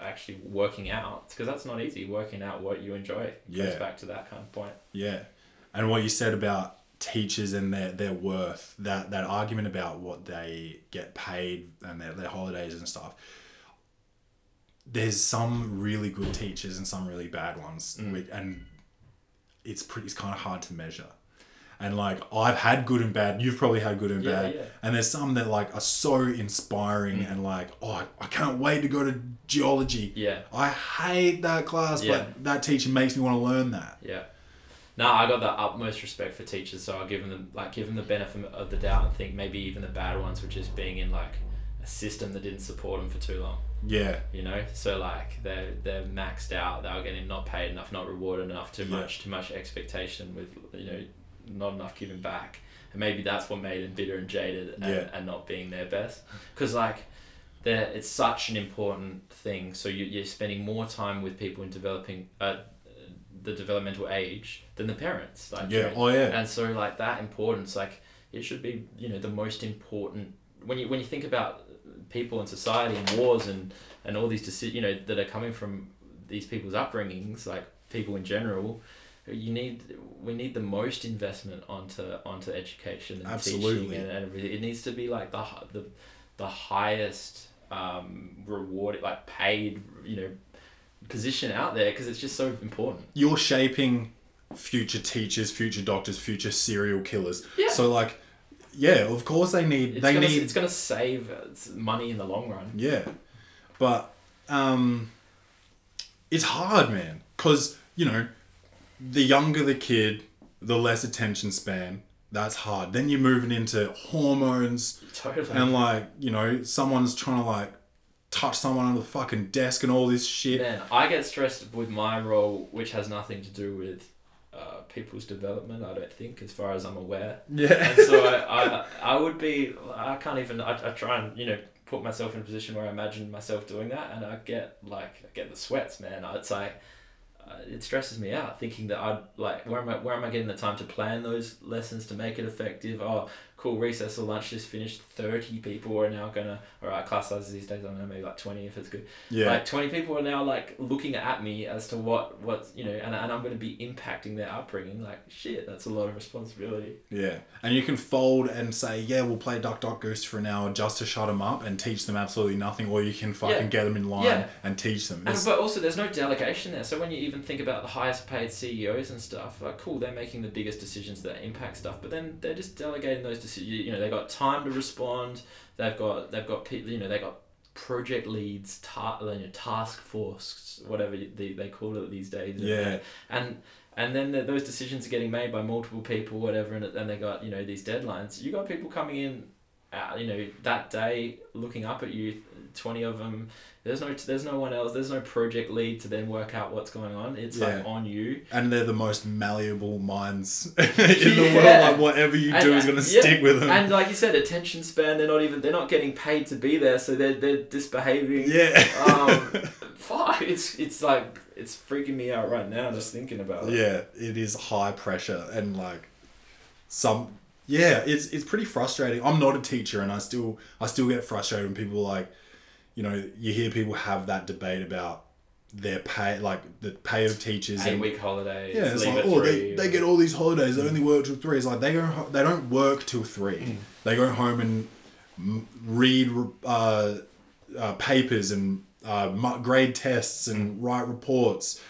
actually working out because that's not easy working out what you enjoy goes Yeah. back to that kind of point Yeah, and what you said about teachers and their, their worth that that argument about what they get paid and their, their holidays and stuff. There's some really good teachers and some really bad ones, Mm. with, and it's pretty. It's kind of hard to measure. And like I've had good and bad. You've probably had good and Yeah, bad. yeah. And there's some that like are so inspiring and like oh I, I can't wait to go to geology. yeah I hate that class, Yeah. but that teacher makes me want to learn that. yeah no i got the utmost respect for teachers so i'll give them like give them the benefit of the doubt and think maybe even the bad ones were just being in like a system that didn't support them for too long Yeah. you know so like they're they're maxed out they were getting not paid enough not rewarded enough too Yeah. much too much expectation with you know not enough giving back and maybe that's what made them bitter and jaded and, Yeah. and not being their best because like they're, it's such an important thing so you, you're spending more time with people in developing uh, the developmental age than the parents like Yeah. Oh yeah. and so like that importance like it should be you know the most important when you when you think about people in society and wars and and all these decisions you know that are coming from these people's upbringings like people in general you need we need the most investment onto onto education and Absolutely. teaching and, everything. it needs to be like the the the highest um reward like paid you know position out there because it's just so important You're shaping future teachers, future doctors, future serial killers. Yeah. So like, yeah, of course they need it's they gonna, need it's gonna save uh, money in the long run yeah, but um, it's hard, man, because you know, the younger the kid, the less attention span. That's hard. Then you're moving into hormones totally and like you know someone's trying to like touch someone on the fucking desk and all this shit. Man, I get stressed with my role, which has nothing to do with uh, people's development. I don't think, as far as I'm aware. Yeah. And so I, I, I would be. I can't even. I, I try and you know put myself in a position where I imagine myself doing that, and I get like I get the sweats, man. It's like. Uh, it stresses me out thinking that I'd like where am I where am I getting the time to plan those lessons to make it effective? Oh, cool, recess or lunch just finished. Thirty people are now gonna. All right, class sizes these days. I don't know, maybe like twenty if it's good. Yeah. Like twenty people are now like looking at me as to what what you know, and, and I'm gonna be impacting their upbringing. Like shit, that's a lot of responsibility. Yeah, and you can fold and say, yeah, we'll play Duck Duck Goose for an hour just to shut them up and teach them absolutely nothing, or you can fucking Yeah. get them in line Yeah. and teach them. And, but also, there's no delegation there. So when you even think about the highest paid CEOs and stuff, like cool, they're making the biggest decisions that impact stuff. But then they're just delegating those decisions. You know, they've got time to respond. They've got they've got people. You know, they got project leads, ta- you task force, whatever they, they call it these days. Yeah. And and then the, those decisions are getting made by multiple people, whatever, and then they got you know these deadlines. You got people coming in, uh, you know, that day looking up at you. Twenty of them. There's no there's no one else. There's no project lead to then work out what's going on. It's like on you. and they're the most malleable minds in the world. Like whatever you And- do is gonna yeah, stick with them. And like you said, attention span. They're not even. They're not getting paid to be there, so they're they're disbehaving. yeah. Um, fuck. It's it's like it's freaking me out right now just thinking about it. yeah, it is high pressure and like some. Yeah, it's it's pretty frustrating. I'm not a teacher, and I still I still get frustrated when people like, you know, you hear people have that debate about their pay, like the pay of teachers Eight and week holidays. Yeah, it's like, at oh, they, three, they get all these holidays. They only work till three. It's like they go, ho- they don't work till three. They go home and read uh, uh, papers and uh, grade tests and write reports.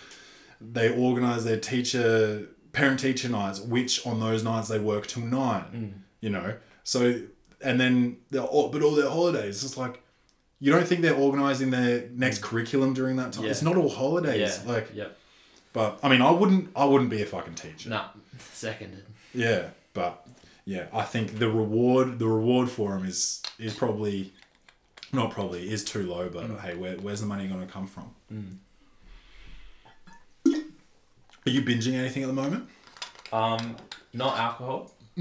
They organize their teacher parent teacher nights, which on those nights they work till nine. You know, so and then they're all, but all their holidays. It's like you don't think they're organizing their next curriculum during that time. Yeah. It's not all holidays. Yeah. Like Yep. but I mean, I wouldn't. I wouldn't be a fucking teacher. Nah. Seconded. Yeah, but yeah, I think the reward, the reward for him is is probably not probably is too low. But Mm. hey, where, where's the money going to come from? Are you binging anything at the moment? Um, not alcohol.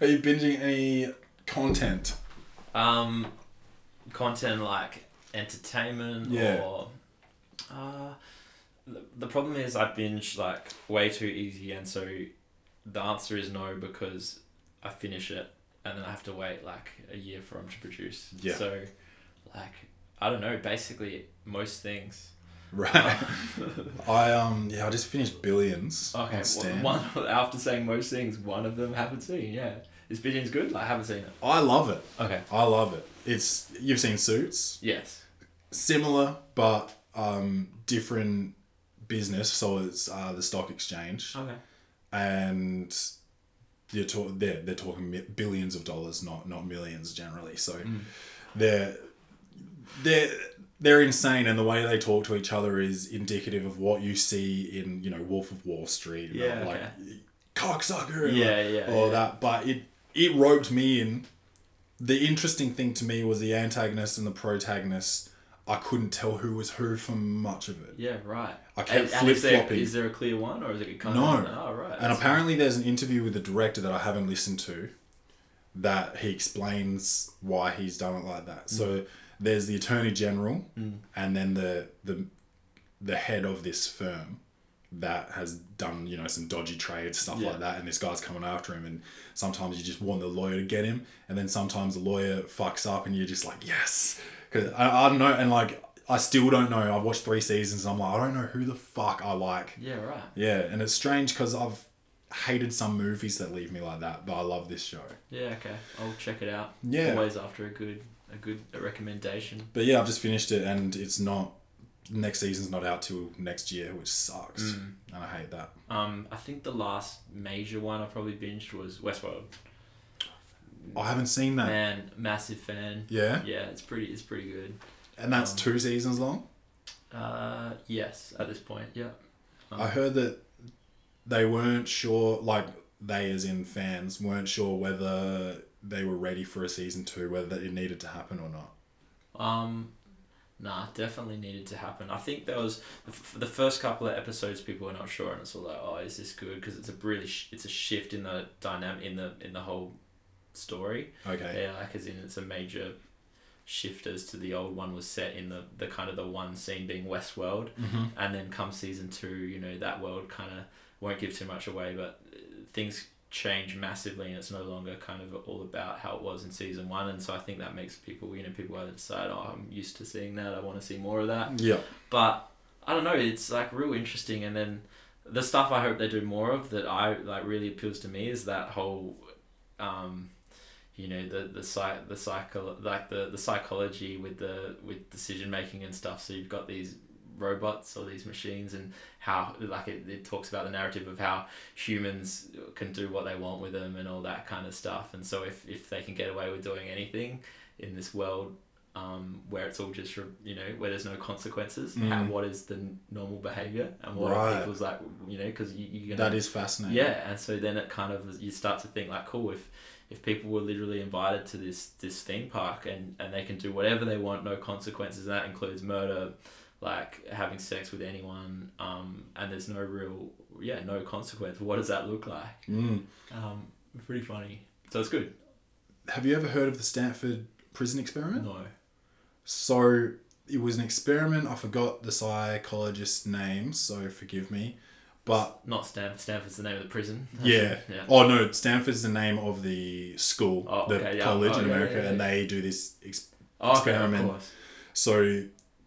Are you binging any content? Um, content like entertainment Yeah. or. Uh, the, the problem is I binge like way too easy, and so the answer is no because I finish it and then I have to wait like a year for them to produce. Yeah. So, like, I don't know. Basically, most things. Right. I um yeah, I just finished Billions Okay, on Stan. one, after saying most things, one of them haven't seen. Yeah, is Billions good? I haven't seen it. I love it. Okay. I love it. It's you've seen Suits. Yes. similar but um, different business. So it's uh, the stock exchange, Okay. and you're talk- they're they're talking mi- billions of dollars, not not millions generally. So they're they're they're insane, and the way they talk to each other is indicative of what you see in you know Wolf of Wall Street. Yeah, like cocksucker. and Yeah, like, yeah, all yeah. that. But it it roped me in. The interesting thing to me was the antagonist and the protagonist. I couldn't tell who was who for much of it. Yeah. Right. I kept And- and is there- flip-flopping. Is there a clear one, or is it kind No. of? Oh, right. And apparently, there's an interview with the director that I haven't listened to that he explains why he's done it like that. Mm. So there's the attorney general, mm. and then the the the head of this firm that has done you know some dodgy trades stuff Yeah. like that, and this guy's coming after him. And sometimes you just want the lawyer to get him, and then sometimes the lawyer fucks up, and you're just like yes, because I, I don't know, and like. I still don't know. I've watched three seasons and I'm like, I don't know who the fuck I like. Yeah. Right. Yeah, and it's strange because I've hated some movies that leave me like that, but I love this show. Yeah. Okay. I'll check it out. Yeah. Always after a good a good recommendation. But yeah, I've just finished it, and it's not. Next season's not out till next year, which sucks, Mm. and I hate that. Um, I think the last major one I probably binged was Westworld. I haven't seen that. Man, massive fan. Yeah, Yeah, it's pretty. It's pretty good. and that's Um, two seasons long. Uh, yes, at this point, yeah. Um, I heard that they weren't sure, like they as in fans weren't sure whether they were ready for a season two, whether it needed to happen or not. Um, nah, definitely needed to happen. I think there was the the first couple of episodes. People were not sure, and it's all like, oh, is this good? Because it's a really sh- it's a shift in the dynamic in the in the whole story. Okay. Yeah, like as in it's a major shift as to the old one was set in the, the kind of the one scene being Westworld, Mm-hmm. and then come season two, you know that world kind of won't give too much away, but uh, things changed massively and it's no longer kind of all about how it was in season one. And so I think that makes people you know people either decide oh I'm used to seeing that I want to see more of that. Yeah. but I don't know it's like real interesting. And then the stuff I hope they do more of that I like really appeals to me is that whole um you know the the psych the psycho like the the psychology with the with decision making and stuff. So you've got these robots or these machines and how like it, it talks about the narrative of how humans can do what they want with them and all that kind of stuff and so if, if they can get away with doing anything in this world um, where it's all just you know where there's no consequences how, Mm. what is the normal behavior and what Right. people's like you know because you, you're gonna That is fascinating. yeah, and so then it kind of you start to think like, cool, if if people were literally invited to this this theme park and and they can do whatever they want, no consequences. And that includes murder, like having sex with anyone, um, and there's no real yeah no consequence. What does that look like? Mm. Um, pretty funny. So it's good. Have you ever heard of the Stanford prison experiment? No. So it was an experiment. I forgot the psychologist's name, so forgive me. But Not Stanford. Stanford's the name of the prison. yeah. yeah. Oh no, Stanford's the name of the school, Oh, the yeah. college Oh, in America, yeah, and they do this. Ex- Oh, okay, of experiment. course. so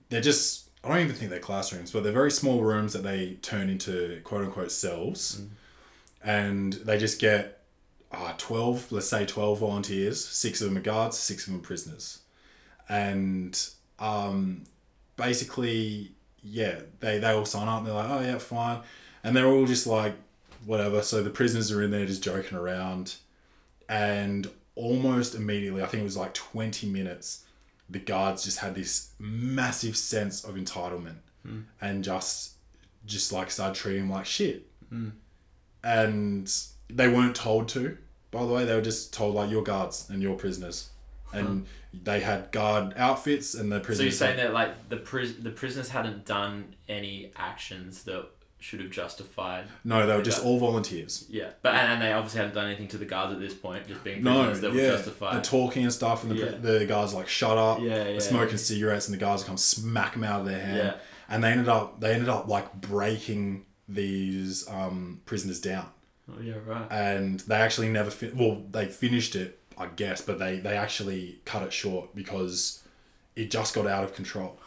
they're just. I don't even think they're classrooms, but they're very small rooms that they turn into quote unquote cells, Mm. and they just get uh, twelve, let's say twelve volunteers. Six of them are guards, six of them are prisoners, and um, basically, yeah, they they all sign up. and They're like, oh yeah, fine, and they're all just like, whatever. So the prisoners are in there just joking around, and almost immediately, I think it was like twenty minutes, the guards just had this massive sense of entitlement, hmm. and just just like started treating them like shit, hmm. and they weren't told to. By the way, they were just told like you're guards and you're prisoners, and they had guard outfits and the prisoners. So you're saying that like the pris- the prisoners hadn't done any actions that should have justified no, they were just all volunteers. Yeah, but and, and they obviously hadn't done anything to the guards at this point, just being No, that were yeah, justified. they're talking and stuff, and the, Yeah. the guys are like shut up. Yeah, they're yeah, smoking cigarettes, and the guys come smack them out of their hand. Yeah. And they ended up they ended up like breaking these um, prisoners down, oh, yeah, right. and they actually never fin- well they finished it I guess, but they they actually cut it short because it just got out of control.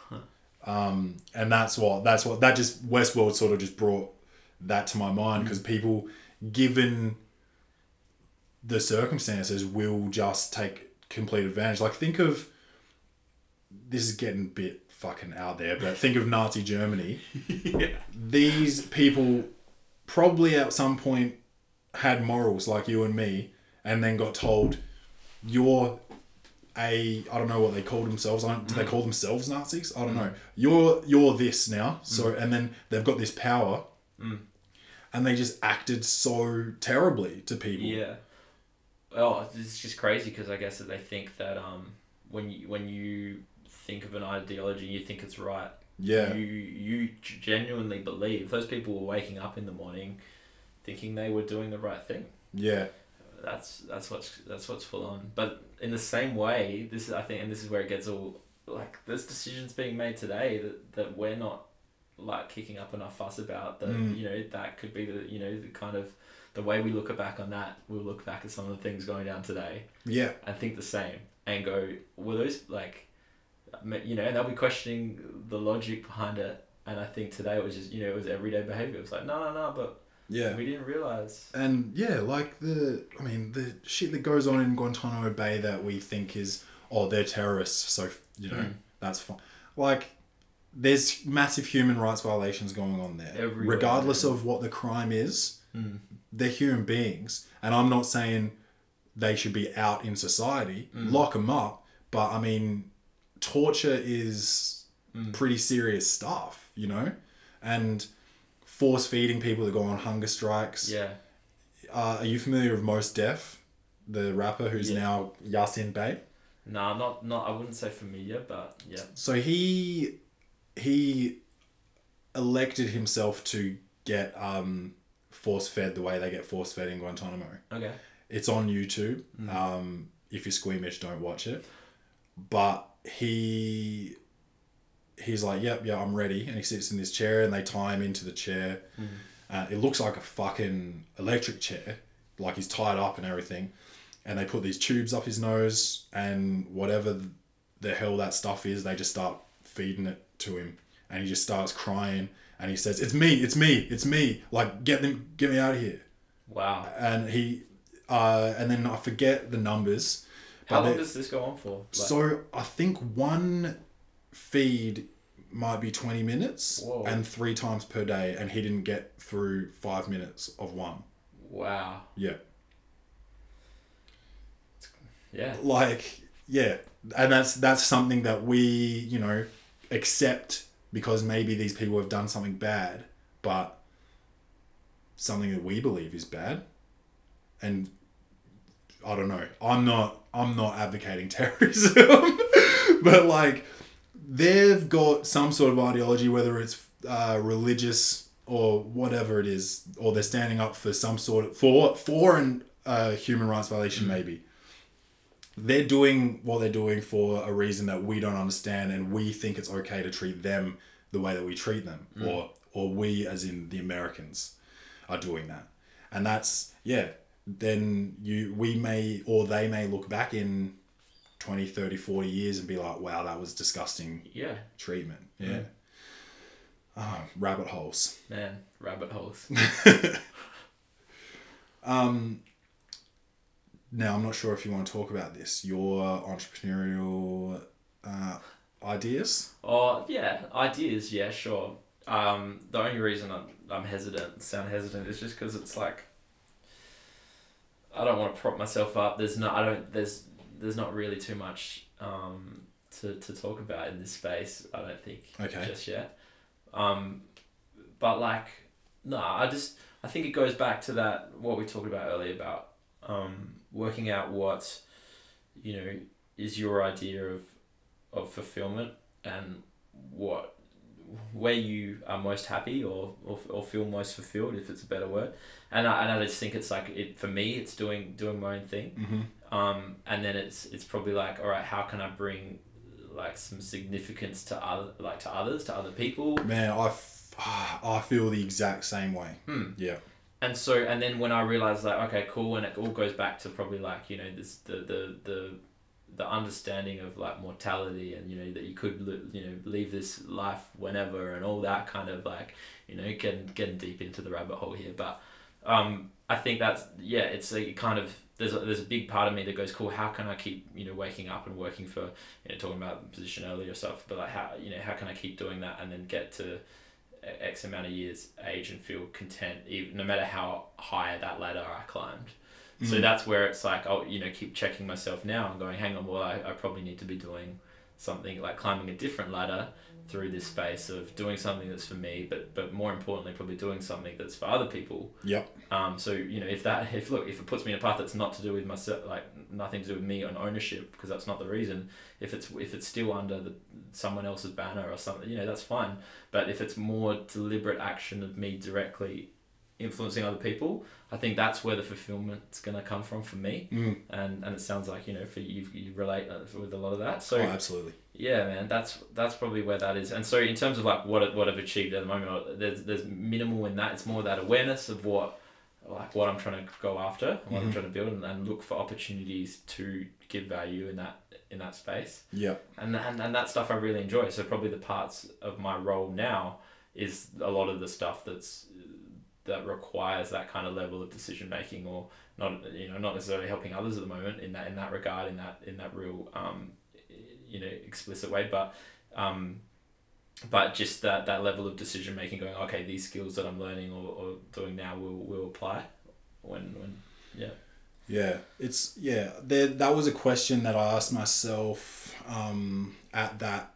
Um, and that's what that's what that just Westworld sort of just brought that to my mind because people, given the circumstances, will just take complete advantage. Like think of this is getting a bit fucking out there, but think of Nazi Germany. yeah. These people probably at some point had morals like you and me, and then got told you're a I don't know what they called themselves. I don't, do they mm. call themselves Nazis? I don't know. You're you're this now. So mm. and then they've got this power, mm. and they just acted so terribly to people. Yeah. Oh, it's just crazy because I guess that they think that um when you when you think of an ideology, you think it's right. Yeah. You you genuinely believe those people were waking up in the morning, thinking they were doing the right thing. Yeah. That's that's what's that's what's full on. But in the same way, this is I think, and this is where it gets all like there's decisions being made today that that we're not like kicking up enough fuss about. That Mm. you know that could be the you know the kind of the way we look back on that. We'll look back at some of the things going down today Yeah. and think the same and go, were those like, you know, and they'll be questioning the logic behind it. And I think today it was just you know it was everyday behavior. It was like no no no, but Yeah. we didn't realize. And yeah, like the, I mean, the shit that goes on in Guantanamo Bay that we think is, oh, they're terrorists, so, you know, Mm. that's fine. Like, there's massive human rights violations going on there. Everywhere, Regardless of what the crime is, Mm. they're human beings. And I'm not saying they should be out in society, Mm. lock them up, but I mean, torture is Mm. pretty serious stuff, you know? And force feeding people that go on hunger strikes. Yeah. Uh, are you familiar with Mos Def, the rapper who's Yeah. now Yasin Bey? No, not not. I wouldn't say familiar, but yeah. So he he elected himself to get um, force fed the way they get force fed in Guantanamo. Okay. It's on YouTube. Mm. Um, if you're squeamish, don't watch it. But he he's like, yep, yeah, I'm ready, and he sits in this chair, and they tie him into the chair. Mm. Uh, it looks like a fucking electric chair. like he's tied up and everything, and they put these tubes up his nose and whatever the hell that stuff is, they just start feeding it to him, and he just starts crying, and he says, "It's me, it's me, it's me! Like get them, get me out of here!" Wow. And he, uh, and then I forget the numbers. How long does this go on for? Like, so I think one feed might be 20 minutes Whoa. and three times per day and he didn't get through five minutes of one wow. yeah Yeah. like yeah and that's that's something that we you know accept because maybe these people have done something bad but something that we believe is bad and i don't know i'm not i'm not advocating terrorism but like they've got some sort of ideology whether it's uh, religious or whatever it is or they're standing up for some sort of for for an uh, human rights violation maybe. They're doing what they're doing for a reason that we don't understand and we think it's okay to treat them the way that we treat them or or we as in the Americans are doing that. And that's yeah then you we may or they may look back in 20 30 40 years and be like wow that was disgusting Yeah. treatment yeah Ah, rabbit holes Man, rabbit holes. um, now i'm not sure if you want to talk about this your entrepreneurial uh, ideas Oh yeah, ideas. Yeah, sure. Um, the only reason I'm I'm hesitant, sound hesitant, is just because it's like I don't want to prop myself up. There's no, I don't. There's there's not really too much um, to to talk about in this space. I don't think. Okay. Just yet. Um, but like, no, I just I think it goes back to that what we talked about earlier about um, working out what you know is your idea of of fulfillment and what where you are most happy or, or, or feel most fulfilled if it's a better word and I, and I just think it's like it for me it's doing doing my own thing mm-hmm. Um, and then it's it's probably like all right how can I bring like some significance to other like to others to other people? Man I, f- I feel the exact same way. Hmm. yeah. And so and then when I realized like okay cool and it all goes back to probably like you know this the the the the understanding of like mortality and you know that you could you know leave this life whenever and all that kind of like you know getting getting deep into the rabbit hole here. But um I think that's yeah it's a kind of there's a, there's a big part of me that goes cool how can I keep you know waking up and working for you know talking about the position earlier stuff but like how you know how can I keep doing that and then get to X amount of years age and feel content even no matter how high that ladder I climbed. So mm. that's where it's like I'll you know keep checking myself now and going hang on well I, I probably need to be doing something like climbing a different ladder through this space of doing something that's for me but but more importantly probably doing something that's for other people. Yep. Um, so you know if that if look if it puts me in a path that's not to do with myself like nothing to do with me and ownership because that's not the reason if it's if it's still under the someone else's banner or something you know that's fine. But if it's more deliberate action of me directly influencing other people I think that's where the fulfillment's going to come from for me mm. and and it sounds like you know for you you relate with a lot of that so oh absolutely yeah, man, that's that's probably where that is. And so in terms of like what what I've achieved at the moment, uh, there's there's minimal in that. It's more that awareness of what like what I'm trying to go after, what I'm trying to build, and, and look for opportunities to give value in that in that space. Yeah. And, and and that stuff I really enjoy. So probably the parts of my role now is a lot of the stuff that's that requires that kind of level of decision making or not you know not necessarily helping others at the moment in that in that regard in that in that real um you know explicit way but um but just that that level of decision making going okay these skills that I'm learning or, or doing now will will apply when when yeah Yeah, it's yeah. There, that was a question that I asked myself um, at that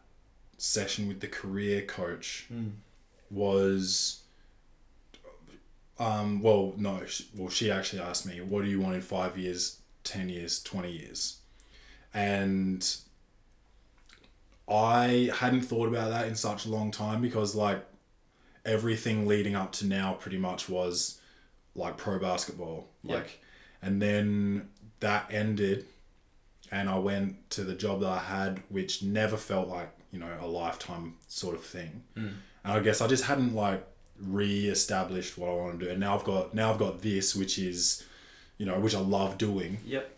session with the career coach. Was um, well, no, sh well, she actually asked me, "What do you want in five years, ten years, twenty years?" And I hadn't thought about that in such a long time because like everything leading up to now pretty much was like pro basketball, like and then that ended and I went to the job that I had which never felt like you know a lifetime sort of thing. And I guess I just hadn't like re-established what I want to do and now I've got now I've got this which is you know, which I love doing, Yep.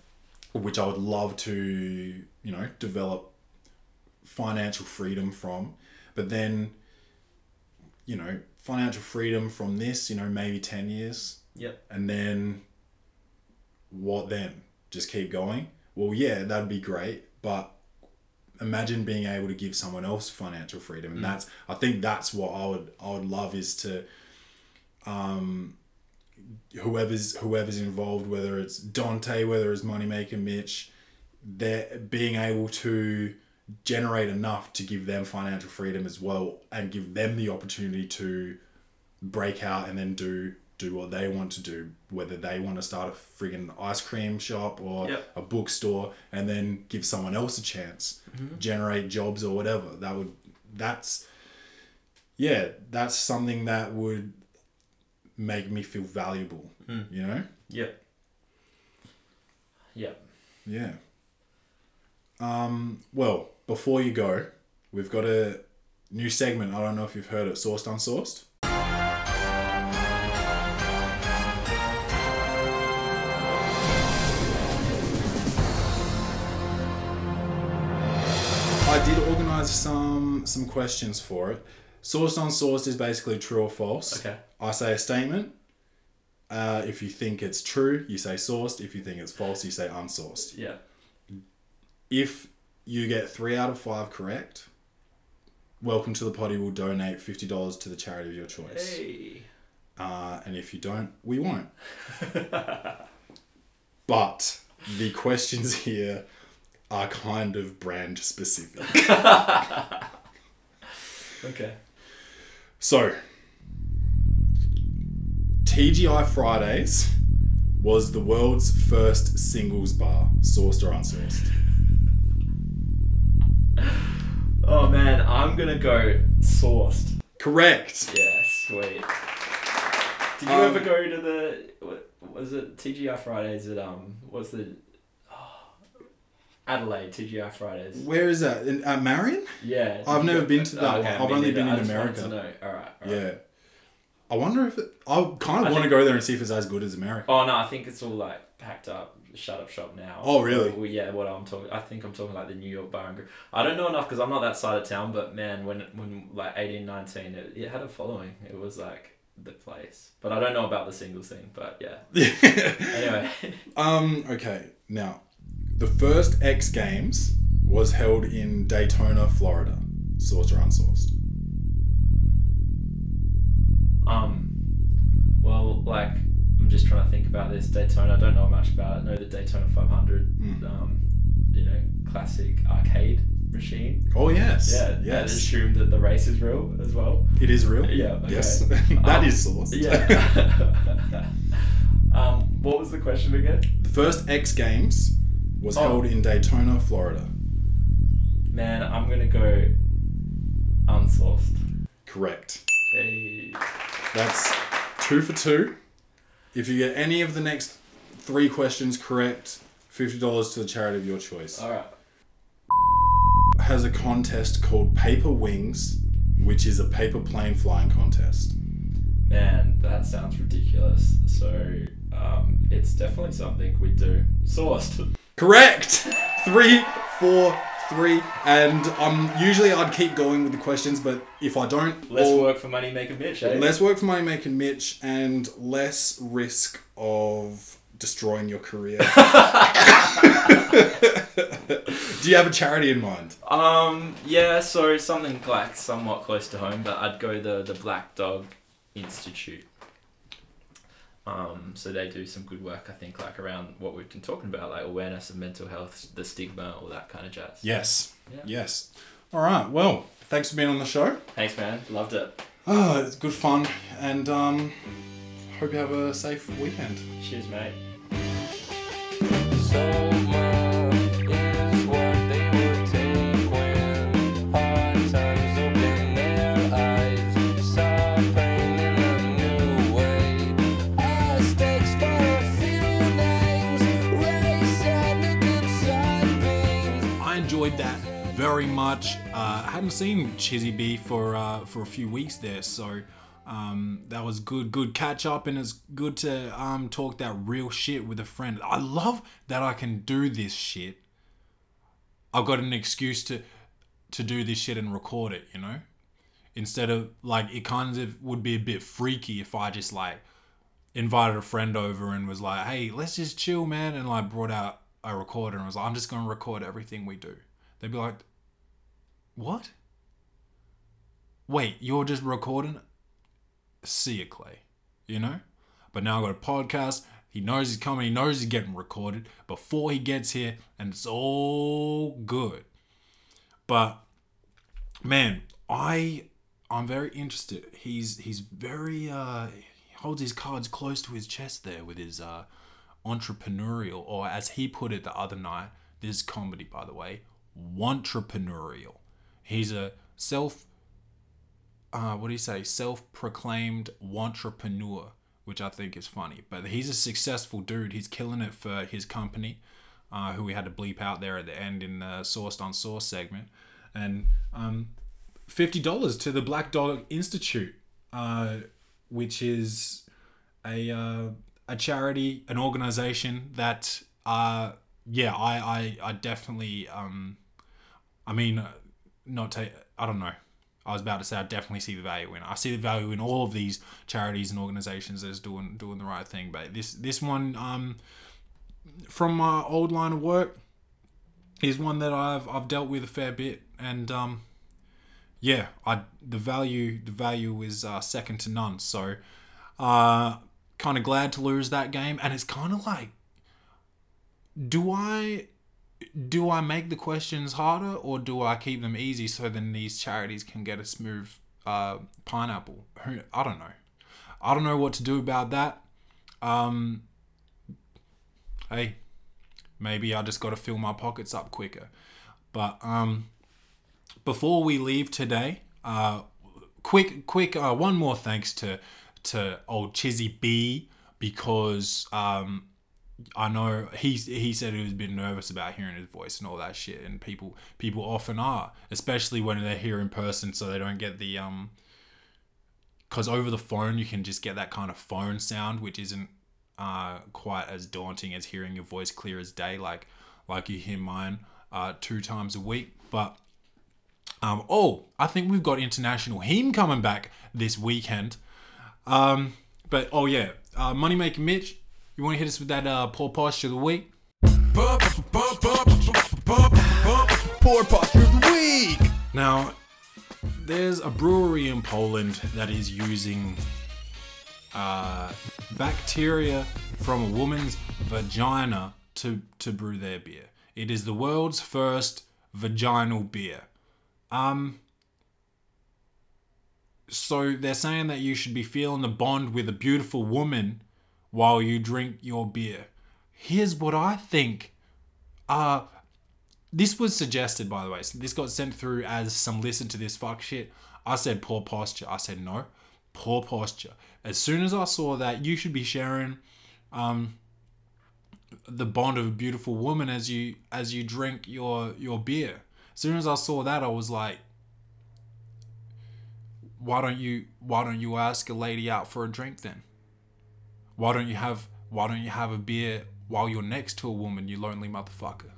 which I would love to, you know, develop financial freedom from. But then, you know, financial freedom from this, you know, maybe 10 years. Yep. And then what then? Just keep going? Well, yeah, that'd be great. But imagine being able to give someone else financial freedom. And that's, I think that's what I would, I would love is to, um, whoever's whoever's involved, whether it's Dante, whether it's Moneymaker Mitch, they're being able to generate enough to give them financial freedom as well and give them the opportunity to break out and then do do what they want to do whether they want to start a friggin' ice cream shop or Yep. a bookstore and then give someone else a chance generate jobs or whatever that would that's yeah that's something that would make me feel valuable you know Yep. Yep. Yeah. Um, well, before you go, we've got a new segment. I don't know if you've heard it, Sourced Unsourced. I did organize some some questions for it. Sourced unsourced is basically true or false. Okay. I say a statement. Uh, if you think it's true, you say sourced. If you think it's false, you say unsourced. Yeah. If you get three out of five correct, Welcome to the Potty will donate fifty dollars to the charity of your choice. Hey. Uh, and if you don't, we won't. but the questions here are kind of brand specific. Okay. So, TGI Fridays was the world's first singles bar, sourced or unsourced. Oh man, I'm gonna go sourced. Correct. Yeah, sweet. Did you Um, ever go to the what was it TGI Fridays at um what's the Adelaide TGI Fridays? Where is that? In uh, Marion? Yeah. I've never been to that Oh, one. okay, I've only been in America. All right. all right. Yeah. I wonder if it. I kind I of want to go there and see if it's as good as America. Oh no, I think it's all like packed up, shut up shop now. Oh, really? Well, yeah, what I'm talking, I think I'm talking like the New York Bar and Grill. I don't know enough because I'm not that side of town. But man, when when like 18, 19, it, it had a following. It was like the place. But I don't know about the singles thing. But yeah. Anyway. um. Okay. Now, the first X Games was held in Daytona, Florida. Sourced or unsourced? Um, well, like I'm just trying to think about this Daytona. I don't know much about it. I know the Daytona 500. Mm. Um, you know, classic arcade machine. Oh yes. Yeah. I Yes. assumed that the race is real as well. It is real. Yeah. Okay. Yes. That Um, is sourced. Yeah. um, what was the question again? the first X Games was Oh. held in Daytona, Florida. Man, I'm gonna go unsourced. Correct. Hey. That's two for two. If you get any of the next three questions correct, fifty dollars to the charity of your choice. All right. Has a contest called Paper Wings, which is a paper plane flying contest. Man, that sounds ridiculous. So, um, it's definitely something we do. Sourced. Correct. Three, four, three, and um, usually I'd keep going with the questions, but if I don't, Less or- work for money maker Mitch, eh? less work for money making Mitch, and less risk of destroying your career. Do you have a charity in mind? Um, yeah, so something like somewhat close to home, but I'd go the the Black Dog Institute. Um, so they do some good work, I think, like around what we've been talking about, like awareness of mental health, the stigma, all that kind of jazz. Yes. Yeah. Yes. All right. Well, thanks for being on the show. Thanks, man. Loved it. Oh, it's good fun, and um, hope you have a safe weekend. Cheers, mate. So very much. Uh, I hadn't seen Chizzy B for uh, for a few weeks there, so Um, that was good, good catch up, and it's good to um talk that real shit with a friend. I love that I can do this shit. I've got an excuse to to do this shit and record it, you know? Instead of like it kind of would be a bit freaky if I just like invited a friend over and was like, "Hey, let's just chill, man," and like brought out a recorder and was like, "I'm just to record everything we do." They'd be like, "What? Wait, you're just recording?" See you, Clay. You know? But now I've got a podcast. He knows he's coming. He knows he's getting recorded before he gets here, and it's all good. But man, I I'm very interested. He's he's very uh he holds his cards close to his chest there with his uh entrepreneurial or as he put it the other night, this comedy by the way, entrepreneurial. He's a self uh what do you say, self-proclaimed entrepreneur, which I think is funny. But he's a successful dude. He's killing it for his company. Uh, who we had to bleep out there at the end in the sourced on source segment, and um, fifty dollars to the Black Dog Institute, uh, which is a uh, a charity, an organization that uh, yeah, I I, I definitely um, I mean, not take I don't know. I was about to say I definitely see the value in. I see the value in all of these charities and organizations that's doing doing the right thing. But this this one um, from my old line of work is one that I've I've dealt with a fair bit, and um, yeah, I the value the value is uh, second to none. So, uh, kind of glad to lose that game, and it's kind of like, do I do I make the questions harder or do I keep them easy so then these charities can get a smooth uh, pineapple? I don't know. I don't know what to do about that. Um, hey, maybe I just got to fill my pockets up quicker. But um, before we leave today, uh, quick, quick, uh, one more thanks to to old Chizzy B because um, I know he he said he was a bit nervous about hearing his voice and all that shit, and people people often are, especially when they're here in person, so they don't get the um. Because over the phone you can just get that kind of phone sound, which isn't uh, quite as daunting as hearing your voice clear as day, like like you hear mine uh, two times a week. But um, oh, I think we've got international heme coming back this weekend. Um, but oh yeah, uh, Moneymaker Mitch, you want to hit us with that uh, poor posture of the week? Poor posture of the week. Now, there's a brewery in Poland that is using uh, bacteria from a woman's vagina to, to brew their beer. It is the world's first vaginal beer. Um, so they're saying that you should be feeling the bond with a beautiful woman while you drink your beer. Here's what I think. Uh, this was suggested, by the way. So this got sent through as some listen to this fuck shit. I said poor posture. I said no, poor posture. As soon as I saw that, you should be sharing um, the bond of a beautiful woman as you as you drink your your beer. As soon as I saw that, I was like, why don't you why don't you ask a lady out for a drink then? Why don't you have why don't you have a beer while you're next to a woman, you lonely motherfucker?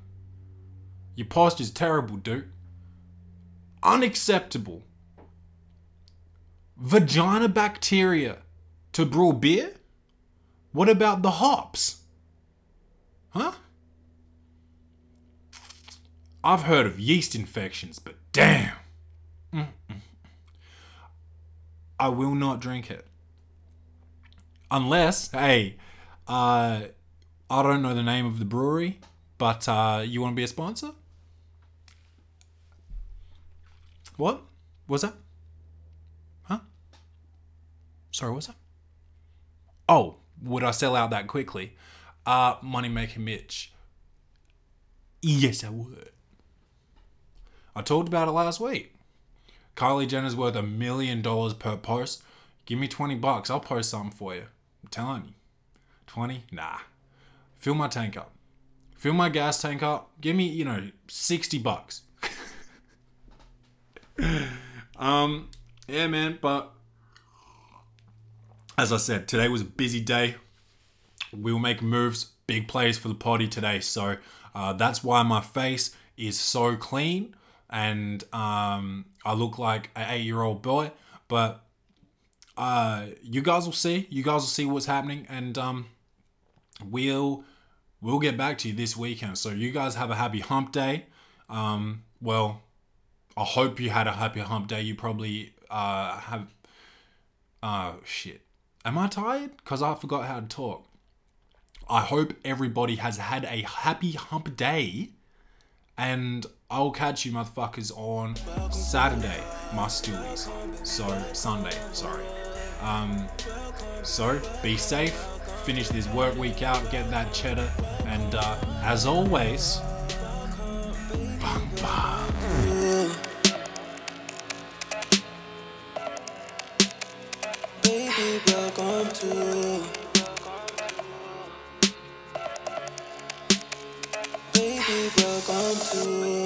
Your posture's terrible, dude. Unacceptable. Vagina bacteria to brew beer? What about the hops? Huh? I've heard of yeast infections, but damn. Mm-mm. I will not drink it. Unless, hey, uh, I don't know the name of the brewery, but uh, you want to be a sponsor? What? Was that? Huh? Sorry, what's that? Oh, would I sell out that quickly? Uh, Moneymaker Mitch. Yes, I would. I talked about it last week. Kylie Jenner's worth a million dollars per post. Give me 20 bucks. I'll post something for you. I'm telling you. 20? Nah. Fill my tank up. Fill my gas tank up. Give me, you know, 60 bucks. um, yeah, man, but as I said, today was a busy day. We will make moves, big plays for the potty today. So uh, that's why my face is so clean and um, I look like an eight year old boy. But uh, you guys will see. You guys will see what's happening, and um, we'll we'll get back to you this weekend. So you guys have a happy hump day. Um, well, I hope you had a happy hump day. You probably uh, have. Uh, shit. Am I tired? Because I forgot how to talk. I hope everybody has had a happy hump day. And I'll catch you motherfuckers on Saturday, my stewies. So, Sunday, sorry. Um, so be safe, finish this work week out, get that cheddar, and uh, as always. Baby, welcome to. Baby, welcome to.